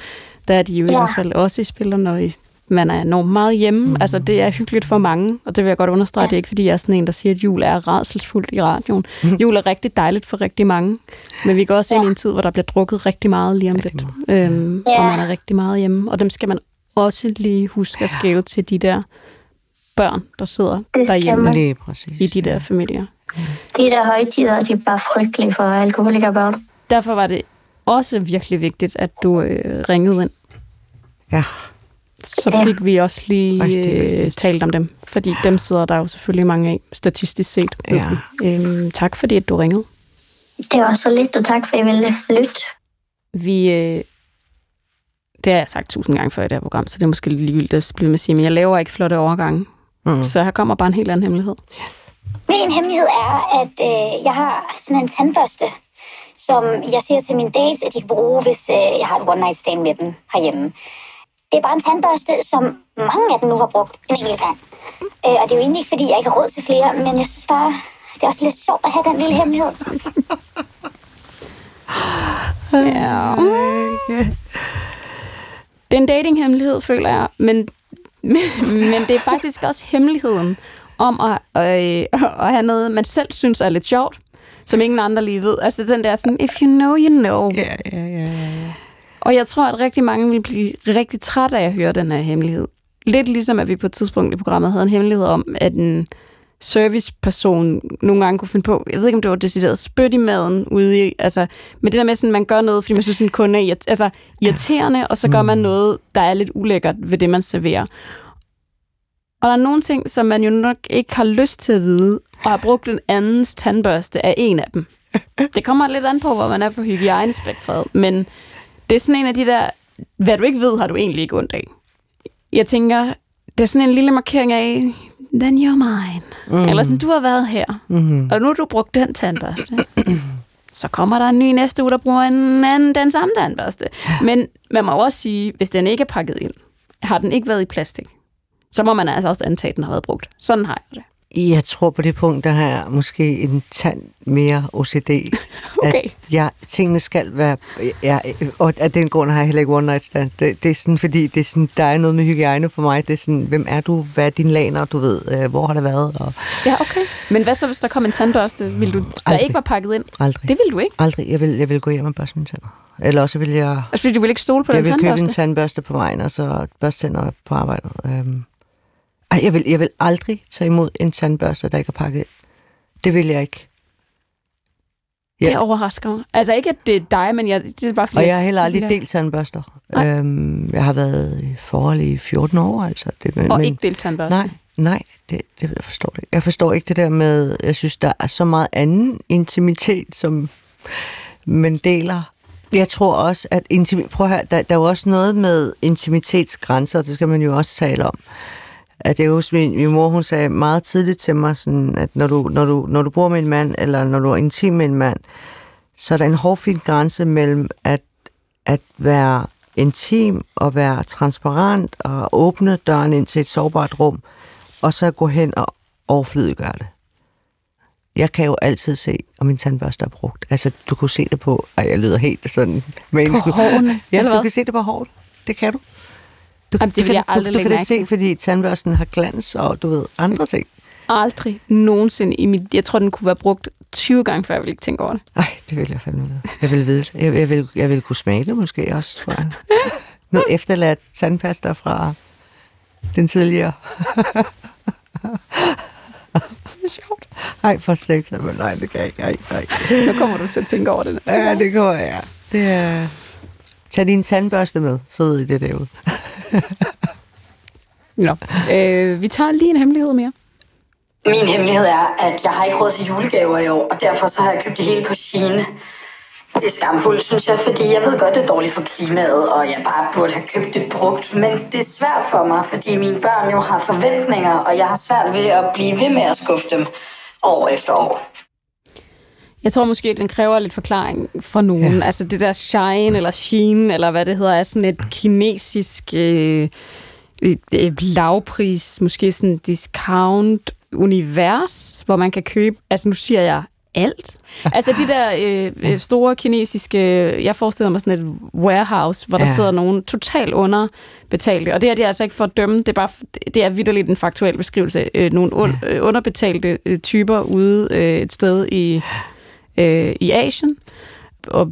Der er de jo ja. i Ja. hvert fald også i spil, og når I, man er enormt meget hjemme. Mm. Altså, det er hyggeligt for mange, og det vil jeg godt understrege. Ja. Det er ikke, fordi jeg er sådan en, der siger, at jul er rædselsfuldt i radioen. jul er rigtig dejligt for rigtig mange, men vi går også ind i en tid, hvor der bliver drukket rigtig meget lige om lidt. Øhm, Ja. Og man er rigtig meget hjemme, og dem skal man også lige huske at skæve til de der børn, der sidder Det derhjemme man. Lige præcis. i de der familier. De der højtider, de er bare frygtelige for alkoholikerbørn. Derfor var det også virkelig vigtigt, at du øh, ringede ind. Ja. Så Ja. fik vi også lige Rigtig øh, talt om dem, fordi dem sidder der jo selvfølgelig mange af, statistisk set. Ja. Øhm, tak fordi, at du ringede. Det var så lidt, og tak for, at I ville lytte. Vi, øh, det har jeg sagt tusind gange før i det her program, så det er måske lidt ligegyldigt at blive med at sige, men jeg laver ikke flotte overgange. Mm. Så her kommer bare en helt anden hemmelighed. Min hemmelighed er, at øh, jeg har sådan en tandbørste, som jeg siger til mine dates, at de kan bruge, hvis øh, jeg har et one night stand med dem herhjemme. Det er bare en tandbørste, som mange af dem nu har brugt en enkelt gang. Øh, og det er jo egentlig ikke, fordi jeg ikke har råd til flere, men jeg synes bare, det er også lidt sjovt at have den lille hemmelighed. Ja. Det er en datinghemmelighed, føler jeg, men, men, men det er faktisk også hemmeligheden om at, øh, at have noget, man selv synes er lidt sjovt, som ingen andre lige ved. Altså den der sådan, if you know, you know. Ja, ja, ja, ja. Og jeg tror, at rigtig mange vil blive rigtig træt af at høre den her hemmelighed. Lidt ligesom, at vi på et tidspunkt i programmet havde en hemmelighed om, at en serviceperson nogle gange kunne finde på, jeg ved ikke, om det var decideret spyt i maden ude i, altså, men det der med, sådan, man gør noget, fordi man synes, en kunde er altså, irriterende, og så gør man noget, der er lidt ulækkert ved det, man serverer. Og der er nogle ting, som man jo nok ikke har lyst til at vide, og har brugt en andens tandbørste af en af dem. Det kommer lidt an på, hvor man er på hygiejnespektret, men det er sådan en af de der, hvad du ikke ved, har du egentlig ikke ondt af. Jeg tænker, det er sådan en lille markering af, then you're mine. Mm. Eller sådan, du har været her, mm. og nu har du brugt den tandbørste. Så kommer der en ny næste uge, der bruger en anden, den samme tandbørste. Men man må også sige, hvis den ikke er pakket ind, har den ikke været i plastik, så må man altså også antage, at den har været brugt. Sådan har jeg det. Jeg tror på det punkt, der har jeg måske en tand mere OCD. Okay. At jeg, tingene skal være... Ja, og af den grund har jeg heller ikke one night stand. Det, det er sådan, fordi det er sådan, der er noget med hygiejne for mig. Det er sådan, hvem er du? Hvad er din laner? Du ved, øh, hvor har det været? Og Ja, okay. Men hvad så, hvis der kom en tandbørste, vil du, der Aldrig. ikke var pakket ind? aldrig. Det vil du ikke. Aldrig. Jeg vil, jeg vil gå hjem og børste mine tænder. Eller også vil jeg... Altså, fordi du vil ikke stole på jeg den vil købe en tandbørste? tandbørste på vejen, og så børste tænder på arbejdet. Øhm. Ej, jeg vil, jeg vil aldrig tage imod en tandbørste, der ikke er pakket ind. Det vil jeg ikke. Det Ja. overrasker mig. Altså ikke, at det er dig, men jeg, det er bare fordi... Og jeg har heller aldrig delt tandbørster. Nej. Øhm, jeg har været i forhold i 14 år, altså. Det, men, Og ikke delt tandbørsten. Nej, nej, det, det jeg forstår det. Jeg forstår ikke det der med, jeg synes, der er så meget anden intimitet, som man deler. Jeg tror også, at intimi- prøv at høre, der, der er jo også noget med intimitetsgrænser, det skal man jo også tale om. At jeg husker, min, min mor, hun sagde meget tidligt til mig, sådan, at når du, når, du, når du bor med en mand, eller når du er intim med en mand, så er der en hårfin grænse mellem at, at være intim og være transparent og åbne døren ind til et sårbart rum, og så gå hen og overflødiggøre det. Jeg kan jo altid se, om min tandbørste er brugt. Altså, du kunne se det på... Ej, jeg lyder helt sådan... På hårene, Ja, eller du hvad? kan se det på håret. Det kan du. Du, Jamen, det du, vil kan, jeg aldrig du, du kan det se, fordi tandbørsten har glans, og du ved, andre ting. Aldrig nogensinde i mit... Jeg tror, den kunne være brugt 20 gange, før jeg ville ikke tænke over det. Ej, det vil jeg fandme vide. Jeg vil vide det. Jeg, jeg, vil, jeg vil kunne smage det måske også, tror jeg. Noget efterladt tandpasta fra den tidligere. Det er sjovt. Ej, for seks, men nej, det kan jeg ikke. Ej, ej. Nu kommer du til at tænke over det næste Ja, det går jeg. Det er... Tag din tandbørste med, så ved I det derude. Nå. Øh, vi tager lige en hemmelighed mere. Min hemmelighed er, at jeg har ikke råd til julegaver i år, og derfor så har jeg købt det hele på Shein. Det er skamfuldt, synes jeg, fordi jeg ved godt, det er dårligt for klimaet, og jeg bare burde have købt det brugt. Men det er svært for mig, fordi mine børn jo har forventninger, og jeg har svært ved at blive ved med at skuffe dem år efter år. Jeg tror måske, at den kræver lidt forklaring for nogen. Ja. Altså det der Shine eller Sheen, eller hvad det hedder, er sådan et kinesisk øh, et, lavpris, måske sådan discount univers, hvor man kan købe, altså nu siger jeg alt. Altså de der øh, øh, store kinesiske, jeg forestiller mig sådan et warehouse, hvor der Ja. sidder nogen totalt underbetalte, og det her det er altså ikke for at dømme, det er bare, det er vidderligt en faktuel beskrivelse. Øh, nogle un, øh, underbetalte øh, typer ude øh, et sted i øh, i Asien og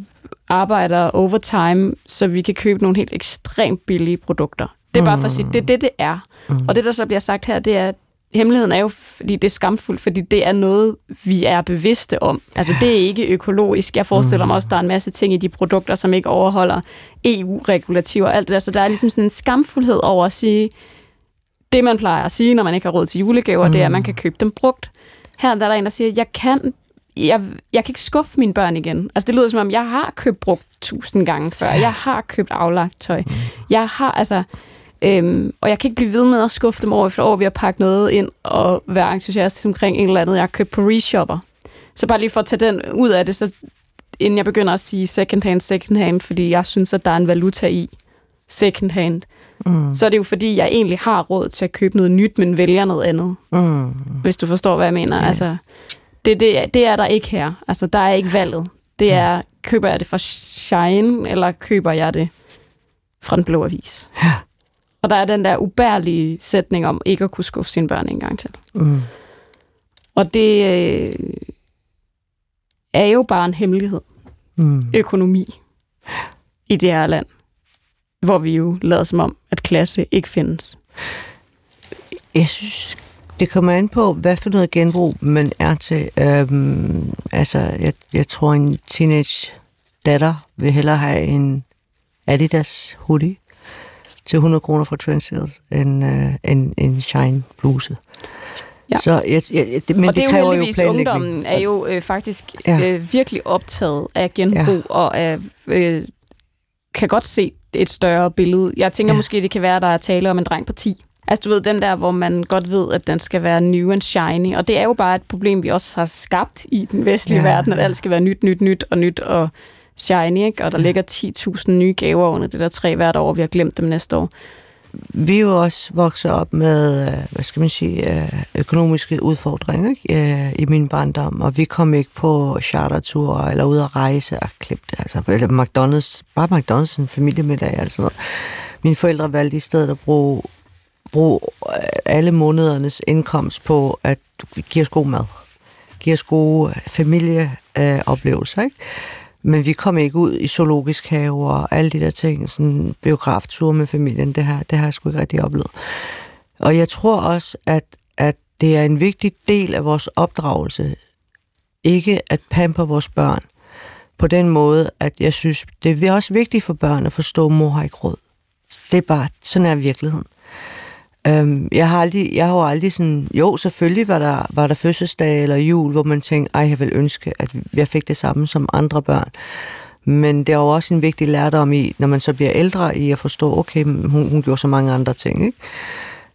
arbejder overtime, så vi kan købe nogle helt ekstremt billige produkter. Det er bare for at sige, det er det, det er. Mm. Og det, der så bliver sagt her, det er, at hemmeligheden er jo, fordi det er skamfuldt, fordi det er noget, vi er bevidste om. Altså, det er ikke økologisk. Jeg forestiller mig også, at der er en masse ting i de produkter, som ikke overholder EU-regulativer og alt det der. Så der er ligesom sådan en skamfuldhed over at sige, det man plejer at sige, når man ikke har råd til julegaver, mm. det er, at man kan købe dem brugt. Her der er der en, der siger, jeg kan jeg, jeg kan ikke skuffe mine børn igen. Altså, det lyder som om, jeg har købt brugt tusind gange før. Jeg har købt aflagt tøj. Jeg har, altså... Øhm, og jeg kan ikke blive ved med at skuffe dem år efter år ved at pakke noget ind og være entusiastisk omkring en eller andet, jeg har købt på reshopper. Så bare lige for at tage den ud af det, så inden jeg begynder at sige second hand, second hand, fordi jeg synes, at der er en valuta i second hand, mm. så er det jo fordi, jeg egentlig har råd til at købe noget nyt, men vælger noget andet. Mm. Hvis du forstår, hvad jeg mener. Yeah. Altså, det, det, det er der ikke her. Altså, der er ikke valget. Det er, køber jeg det fra Shine, eller køber jeg det fra den blå avis? Ja. Og der er den der ubærlige sætning om ikke at kunne skuffe sine børn en gang til. Mm. Og det øh, er jo bare en hemmelighed. Mm. Økonomi i det her land, hvor vi jo lader som om, at klasse ikke findes. Jeg synes, det kommer an på, hvad for noget genbrug man er til. Øhm, altså, jeg, jeg tror, en teenage datter vil hellere have en Adidas hoodie til 100 kroner fra Trendsales end øh, en, en Shine bluse. Ja. Så jeg, jeg, det, men og det, det, er kræver jo planlægning. ungdommen er jo øh, faktisk Ja. øh, virkelig optaget af genbrug, ja. og af, øh, kan godt se et større billede. Jeg tænker Ja. måske, det kan være, der er tale om en dreng på 10. Altså du ved, den der, hvor man godt ved, at den skal være new and shiny. Og det er jo bare et problem, vi også har skabt i den vestlige Ja. ja. verden, at alt skal være nyt, nyt, nyt og nyt og shiny, ikke? Og der ligger 10.000 nye gaver under det der træ hvert år, og vi har glemt dem næste år. vi er jo også vokset op med, øh, hvad skal man sige, øh, økonomiske udfordringer ikke? Øh, i min barndom, og vi kom ikke på charterture eller ud at rejse og klippe det, altså, eller McDonald's, bare McDonald's, en familiemiddag, altså noget. Mine forældre valgte i stedet at bruge, bruge øh, alle månedernes indkomst på at give os god mad, give os gode øh, familieoplevelser, ikke? Men vi kom ikke ud i zoologisk have og alle de der ting, sådan biografture med familien, det her, det har jeg sgu ikke rigtig oplevet. Og jeg tror også, at, at det er en vigtig del af vores opdragelse, ikke at pampe vores børn på den måde, at jeg synes, det er også vigtigt for børn at forstå, at mor har ikke råd. Det er bare, sådan er virkeligheden. Øhm, jeg har aldrig, jeg har jo aldrig sådan, jo selvfølgelig var der, var der fødselsdag eller jul, hvor man tænkte, ej jeg vil ønske, at jeg fik det samme som andre børn. Men det er jo også en vigtig lærdom i, når man så bliver ældre, i at forstå, okay, hun, hun gjorde så mange andre ting. Ikke?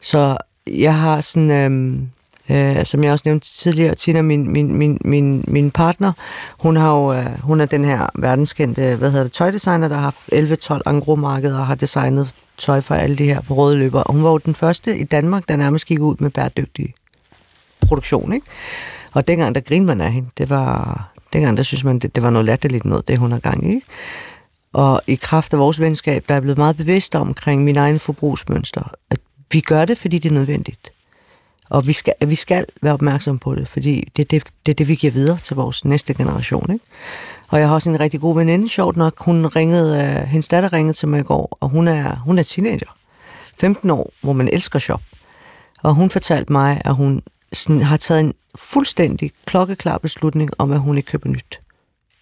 Så jeg har sådan, øhm, øh, som jeg også nævnte tidligere, Tina, min, min, min, min, min partner, hun, har jo, øh, hun er den her verdenskendte hvad hedder det, tøjdesigner, der har 11-12 angromarkeder og har designet tøj for alle det her på røde løber. Hun var jo den første i Danmark, der nærmest gik ud med bæredygtig produktion. Ikke? Og dengang, der grinede man af hende, det var, dengang, der synes man, det, det var noget latterligt noget, det hun har gang i. Ikke? Og i kraft af vores venskab, der er blevet meget bevidst omkring min egen forbrugsmønster, at vi gør det, fordi det er nødvendigt. Og vi skal, vi skal være opmærksom på det, fordi det er det, det, det, vi giver videre til vores næste generation. Ikke? Og jeg har også en rigtig god veninde, sjovt nok. Hun ringede, øh, hendes datter ringede til mig i går, og hun er, hun er teenager. 15 år, hvor man elsker shop. Og hun fortalte mig, at hun sådan, har taget en fuldstændig klokkeklar beslutning om, at hun ikke køber nyt.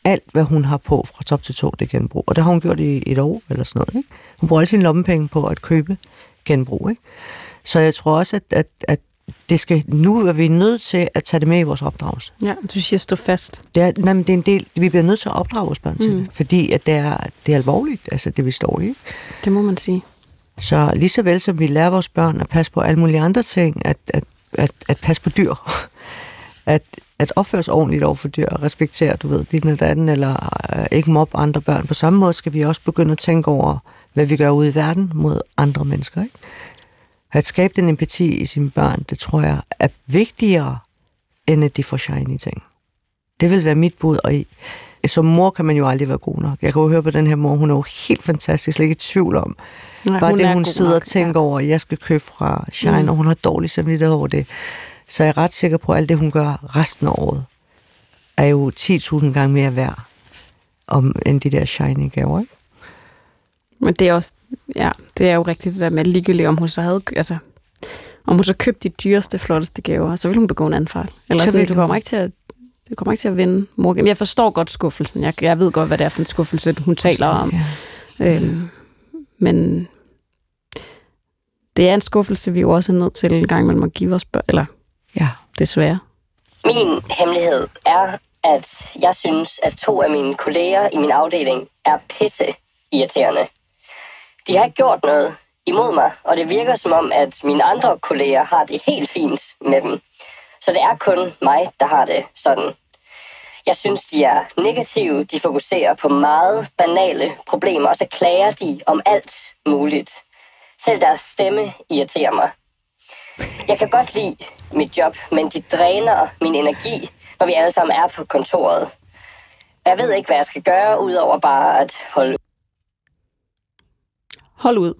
Alt, hvad hun har på fra top til to, det er genbrug. Og det har hun gjort i et år eller sådan noget. Ikke? Hun bruger alle sine lommepenge på at købe genbrug. Ikke? Så jeg tror også, at, at, at det skal, nu er vi nødt til at tage det med i vores opdragelse. Ja, du siger stå fast. Det er, nej, det er en del, vi bliver nødt til at opdrage vores børn mm. til det, fordi at det, er, det er alvorligt, altså det vi står i. Det må man sige. Så lige så vel som vi lærer vores børn at passe på alle mulige andre ting, at, at, at, at passe på dyr, at, at opføre os ordentligt over for dyr, og respektere, du ved, din eller anden, eller uh, ikke mobbe andre børn. På samme måde skal vi også begynde at tænke over, hvad vi gør ude i verden mod andre mennesker. Ikke? At skabe den empati i sine børn, det tror jeg er vigtigere, end at de får shiny ting. Det vil være mit bud, og som mor kan man jo aldrig være god nok. Jeg kan jo høre på den her mor, hun er jo helt fantastisk, slet ikke i tvivl om. Nej, Bare hun det, hun sidder nok, og tænker ja. over, at jeg skal købe fra Shine, mm. og hun har dårlig samvittighed over det. Så jeg er ret sikker på, at alt det, hun gør resten af året, er jo 10.000 gange mere værd, om, end de der shiny gaver. Ikke? Men det er også, ja, det er jo rigtigt det der med ligegyldigt, om hun så havde, altså, om hun så købte de dyreste, flotteste gaver, så vil hun begå en anden fejl. Eller så vil du kommer ikke til at det kommer ikke til at vinde Morgan. Jeg forstår godt skuffelsen. Jeg, jeg ved godt, hvad det er for en skuffelse, hun taler om. Ja. Øhm, men det er en skuffelse, vi jo også er nødt til en gang man må give os børn. Eller ja. desværre. Min hemmelighed er, at jeg synes, at to af mine kolleger i min afdeling er pisse irriterende de har ikke gjort noget imod mig, og det virker som om, at mine andre kolleger har det helt fint med dem. Så det er kun mig, der har det sådan. Jeg synes, de er negative, de fokuserer på meget banale problemer, og så klager de om alt muligt. Selv deres stemme irriterer mig. Jeg kan godt lide mit job, men de dræner min energi, når vi alle sammen er på kontoret. Jeg ved ikke, hvad jeg skal gøre, udover bare at holde hold ud.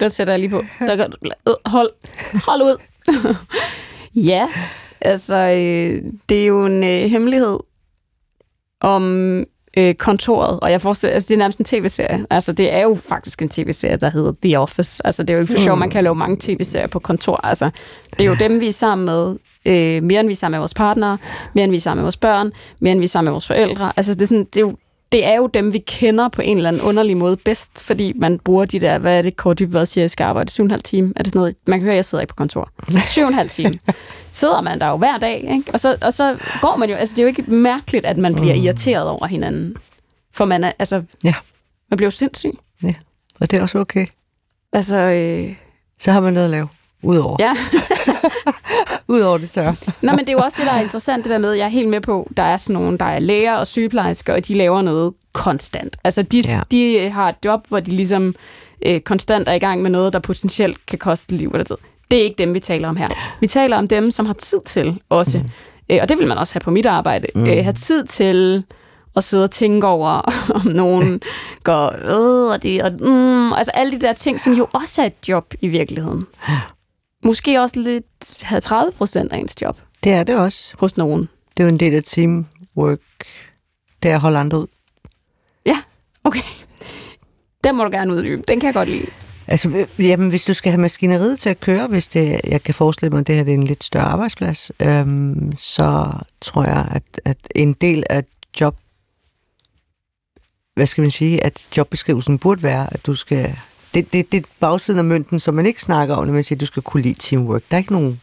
Den sætter jeg lige på. Så jeg kan, øh, hold, hold ud. ja, altså, øh, det er jo en øh, hemmelighed om øh, kontoret, og jeg forestiller, altså det er nærmest en tv-serie. Altså det er jo faktisk en tv-serie, der hedder The Office. Altså det er jo ikke for sjov, man kan lave mange tv-serier på kontor. Altså det er jo dem, vi er sammen med, øh, mere end vi er sammen med vores partnere, mere end vi er sammen med vores børn, mere end vi er sammen med vores forældre. Altså det er, sådan, det er jo det er jo dem, vi kender på en eller anden underlig måde bedst, fordi man bruger de der, hvad er det, Kort hvad siger, jeg skal arbejde 7,5 time? Er det sådan noget? Man kan høre, at jeg sidder ikke på kontor. 7,5 time. Sidder man der jo hver dag, ikke? Og så, og så går man jo, altså det er jo ikke mærkeligt, at man bliver mm. irriteret over hinanden. For man er, altså, ja. man bliver jo sindssyg. Ja, og det er også okay. Altså, øh... Så har man noget at lave, udover. Ja. Udover det tør. Nå, men det er jo også det, der er interessant, det der med, jeg er helt med på, der er sådan nogle, der er læger og sygeplejersker, og de laver noget konstant. Altså, de, ja. de har et job, hvor de ligesom øh, konstant er i gang med noget, der potentielt kan koste liv eller tid. Det er ikke dem, vi taler om her. Vi taler om dem, som har tid til også, mm. øh, og det vil man også have på mit arbejde, mm. øh, have tid til at sidde og tænke over, om nogen går, øh, og det, og, mm, altså alle de der ting, som jo også er et job i virkeligheden. Måske også lidt 30 procent af ens job. Det er det også. Hos nogen. Det er jo en del af teamwork. Det er at holde andre ud. Ja, okay. Den må du gerne uddybe. Den kan jeg godt lide. Altså, jamen, hvis du skal have maskineriet til at køre, hvis det, jeg kan forestille mig, at det her det er en lidt større arbejdsplads, øhm, så tror jeg, at, at en del af job, hvad skal man sige, at jobbeskrivelsen burde være, at du skal, det, det, det er bagsiden af mønten, som man ikke snakker om, når man siger, at du skal kunne lide teamwork. Der er ikke nogen,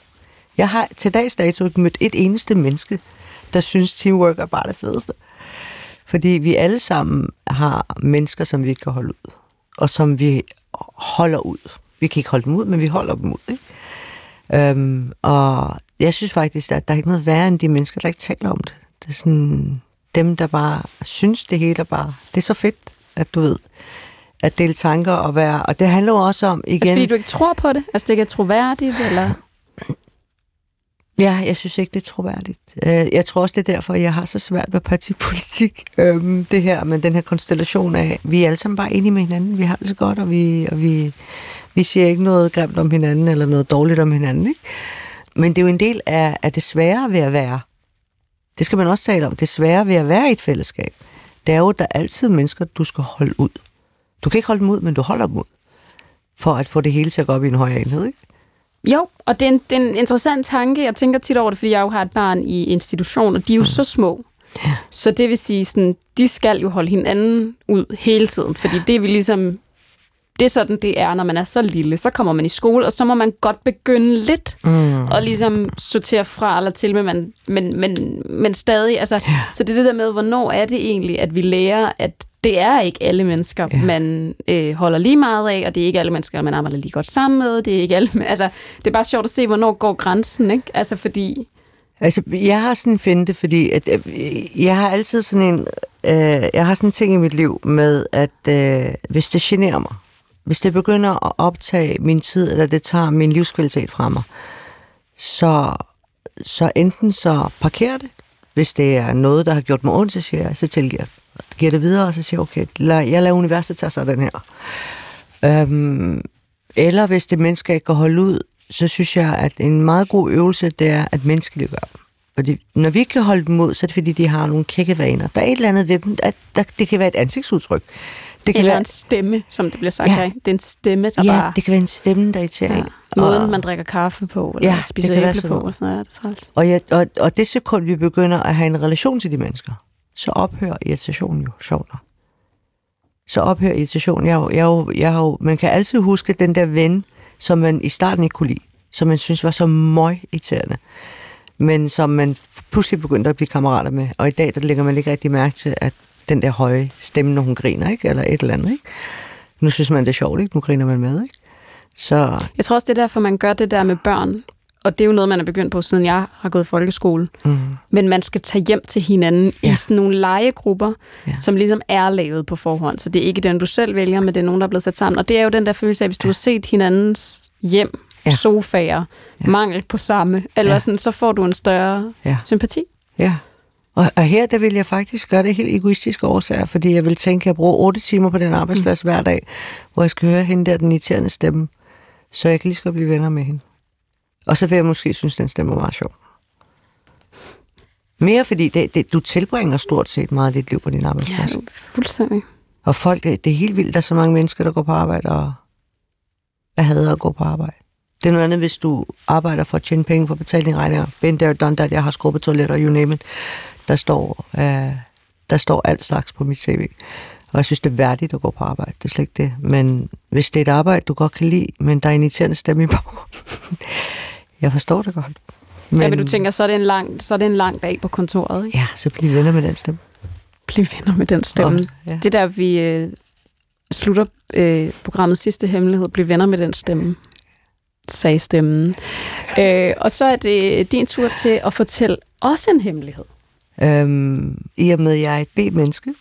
jeg har til dags dato ikke mødt et eneste menneske, der synes, teamwork er bare det fedeste. Fordi vi alle sammen har mennesker, som vi ikke kan holde ud, og som vi holder ud. Vi kan ikke holde dem ud, men vi holder dem ud. Ikke? Øhm, og jeg synes faktisk, at der er ikke noget værre end de mennesker, der ikke taler om det. Det er sådan dem, der bare synes det hele er bare... Det er så fedt, at du ved, at dele tanker og være... Og det handler jo også om, igen... Altså fordi du ikke tror på det? Altså det ikke er troværdigt, eller... Ja, jeg synes ikke, det er troværdigt. Øh, jeg tror også, det er derfor, jeg har så svært med partipolitik. Øhm, det her, men den her konstellation af, vi er alle sammen bare enige med hinanden. Vi har det så godt, og vi, og vi, vi siger ikke noget grimt om hinanden, eller noget dårligt om hinanden. Ikke? Men det er jo en del af, af det svære ved at være. Det skal man også tale om. Det svære ved at være i et fællesskab. Det er jo, at der er altid mennesker, du skal holde ud. Du kan ikke holde dem ud, men du holder dem ud. For at få det hele til at gå op i en højere enhed, ikke? Jo, og det er, en, det er en interessant tanke. Jeg tænker tit over det, fordi jeg jo har et barn i institution, og de er jo mm. så små. Ja. Så det vil sige, sådan, de skal jo holde hinanden ud hele tiden, fordi det vi ligesom det er sådan, det er, når man er så lille. Så kommer man i skole, og så må man godt begynde lidt mm. og ligesom sortere fra eller til, men, man, men, men, men stadig. Altså, ja. Så det er det der med, hvornår er det egentlig, at vi lærer, at det er ikke alle mennesker, ja. man øh, holder lige meget af, og det er ikke alle mennesker, man arbejder lige godt sammen med. Det er ikke alle, altså, det er bare sjovt at se, hvornår går grænsen, ikke? Altså, fordi... Altså, jeg har sådan en finte, fordi at, øh, jeg har altid sådan en... Øh, jeg har sådan en ting i mit liv med, at øh, hvis det generer mig, hvis det begynder at optage min tid, eller det tager min livskvalitet fra mig, så, så enten så parkerer det, hvis det er noget, der har gjort mig ondt, så siger jeg, så tilgiver jeg giver det videre, og så siger okay, lad, jeg lader universet tage sig den her. Øhm, eller hvis det menneske ikke kan holde ud, så synes jeg, at en meget god øvelse, det er at menneskeliggøre dem. Fordi når vi ikke kan holde dem ud, så er det fordi, de har nogle kækkevaner. Der er et eller andet ved dem, at der, det kan være et ansigtsudtryk. Det kan Eller være en stemme, som det bliver sagt ja. her. Det er en stemme, der ja, bare... det kan være en stemme, der irriterer ja. Måden, og... man drikker kaffe på, eller ja, spiser æble på, og sådan noget. Det er og, ja, og, og det sekund, vi begynder at have en relation til de mennesker, så ophører irritationen jo, sjovt nok. Så ophører irritationen. Jeg, jeg, jeg, jeg, man kan altid huske den der ven, som man i starten ikke kunne lide, som man synes var så møg irriterende, men som man pludselig begyndte at blive kammerater med. Og i dag, der lægger man ikke rigtig mærke til, at den der høje stemme, når hun griner, ikke? eller et eller andet. Ikke? Nu synes man, det er sjovt, ikke? nu griner man med. Ikke? Så... Jeg tror også, det er derfor, man gør det der med børn og det er jo noget, man er begyndt på, siden jeg har gået i folkeskole. Mm. Men man skal tage hjem til hinanden ja. i sådan nogle legegrupper, ja. som ligesom er lavet på forhånd. Så det er ikke den, du selv vælger, men det er nogen, der er blevet sat sammen. Og det er jo den der følelse af, hvis du har set hinandens hjem, ja. sofaer, ja. mangel på samme, eller ja. sådan, så får du en større ja. sympati. Ja. Og, og her der vil jeg faktisk gøre det helt egoistiske årsager, fordi jeg vil tænke, at jeg bruger 8 timer på den arbejdsplads mm. hver dag, hvor jeg skal høre hende der, den irriterende stemme, så jeg kan lige godt blive venner med hende. Og så vil jeg måske synes, den stemmer meget sjov. Mere fordi det, det, du tilbringer stort set meget af dit liv på din arbejdsplads. Ja, fuldstændig. Og folk, det, det er helt vildt, der er så mange mennesker, der går på arbejde og er hader at gå på arbejde. Det er noget andet, hvis du arbejder for at tjene penge for at betale dine regninger. Been there, done that. Jeg har skrubbetoiletter, you name it. Der står, uh, der står alt slags på mit CV. Og jeg synes, det er værdigt at gå på arbejde. Det er slet ikke det. Men hvis det er et arbejde, du godt kan lide, men der er en irriterende stemme i baggrunden, Jeg forstår det godt. Men... Ja, men du tænker, så er, det en lang, så er det en lang dag på kontoret, ikke? Ja, så bliv venner med den stemme. Bliv venner med den stemme. Ja. Det der, vi øh, slutter øh, programmet sidste hemmelighed, bliv venner med den stemme, sagde stemmen. Øh, og så er det din tur til at fortælle også en hemmelighed. Øhm, I og med, at jeg er et B-menneske,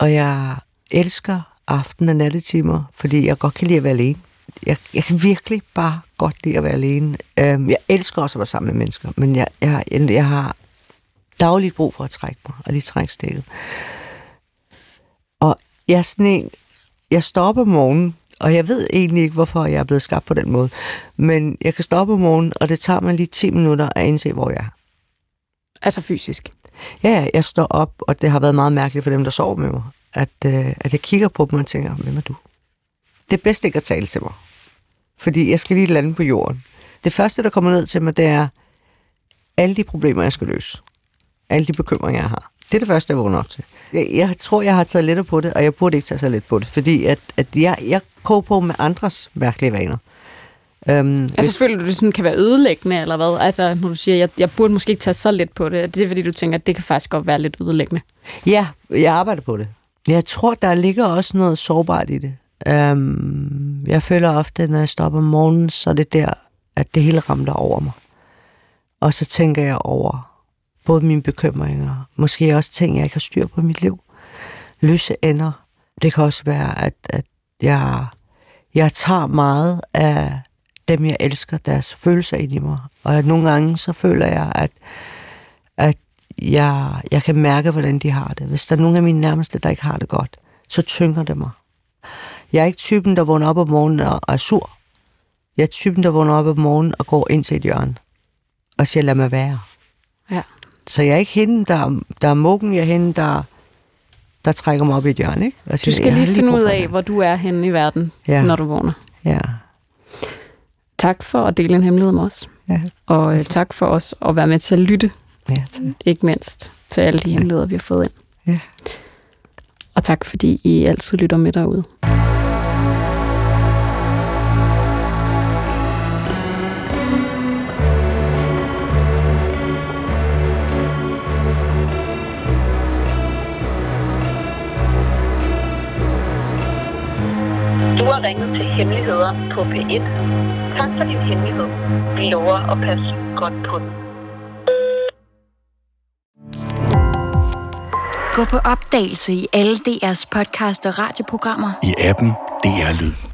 og jeg elsker aften- og nattetimer, fordi jeg godt kan lide at være alene. Jeg, jeg kan virkelig bare godt lide at være alene. Øhm, jeg elsker også at være sammen med mennesker, men jeg, jeg, jeg, har dagligt brug for at trække mig, og lige trække stikket. Og jeg er sådan en, jeg stopper om morgenen, og jeg ved egentlig ikke, hvorfor jeg er blevet skabt på den måde. Men jeg kan stoppe om morgenen, og det tager mig lige 10 minutter at indse, hvor jeg er. Altså fysisk? Ja, jeg står op, og det har været meget mærkeligt for dem, der sover med mig, at, øh, at jeg kigger på dem og tænker, hvem er du? Det er bedst ikke at tale til mig, fordi jeg skal lige lande på jorden. Det første, der kommer ned til mig, det er alle de problemer, jeg skal løse. Alle de bekymringer, jeg har. Det er det første, jeg vågner op til. Jeg, jeg tror, jeg har taget lidt på det, og jeg burde ikke tage så lidt på det, fordi at, at jeg, jeg koger på med andres mærkelige vaner. Um, altså hvis... føler du, det sådan kan være ødelæggende, eller hvad? Altså, når du siger, jeg, jeg burde måske ikke tage så lidt på det, det er fordi, du tænker, at det kan faktisk godt være lidt ødelæggende? Ja, jeg arbejder på det. Jeg tror, der ligger også noget sårbart i det. Øhm, jeg føler ofte, når jeg stopper om morgenen, så er det der, at det hele ramler over mig. Og så tænker jeg over både mine bekymringer, måske også ting, jeg ikke har styr på i mit liv. Løse ender. Det kan også være, at, at jeg, jeg tager meget af dem, jeg elsker, deres følelser ind i mig. Og at nogle gange, så føler jeg, at, at jeg, jeg kan mærke, hvordan de har det. Hvis der er nogen af mine nærmeste, der ikke har det godt, så tynger det mig. Jeg er ikke typen, der vågner op om morgenen og er sur. Jeg er typen, der vågner op om morgenen og går ind til et hjørne og siger, lad mig være. Ja. Så jeg er ikke hende, der, der er mukken, jeg er hende, der, der trækker mig op i et hjørne. Ikke? Altså, du skal lige finde ud af, hvor du er henne i verden, ja. når du vågner. Ja. Tak for at dele en hemmelighed med os. Ja. Og uh, tak for os at være med til at lytte. Ja, tak. Ikke mindst til alle de hemmeligheder, vi har fået ind. Ja. Og tak fordi I altid lytter med derude. Ringet til Hemmeligheder på P1. Tak for din hemmelighed. Vi lover at passe godt på den. Gå på opdagelse i alle DR's podcast og radioprogrammer. I appen DR Lyd.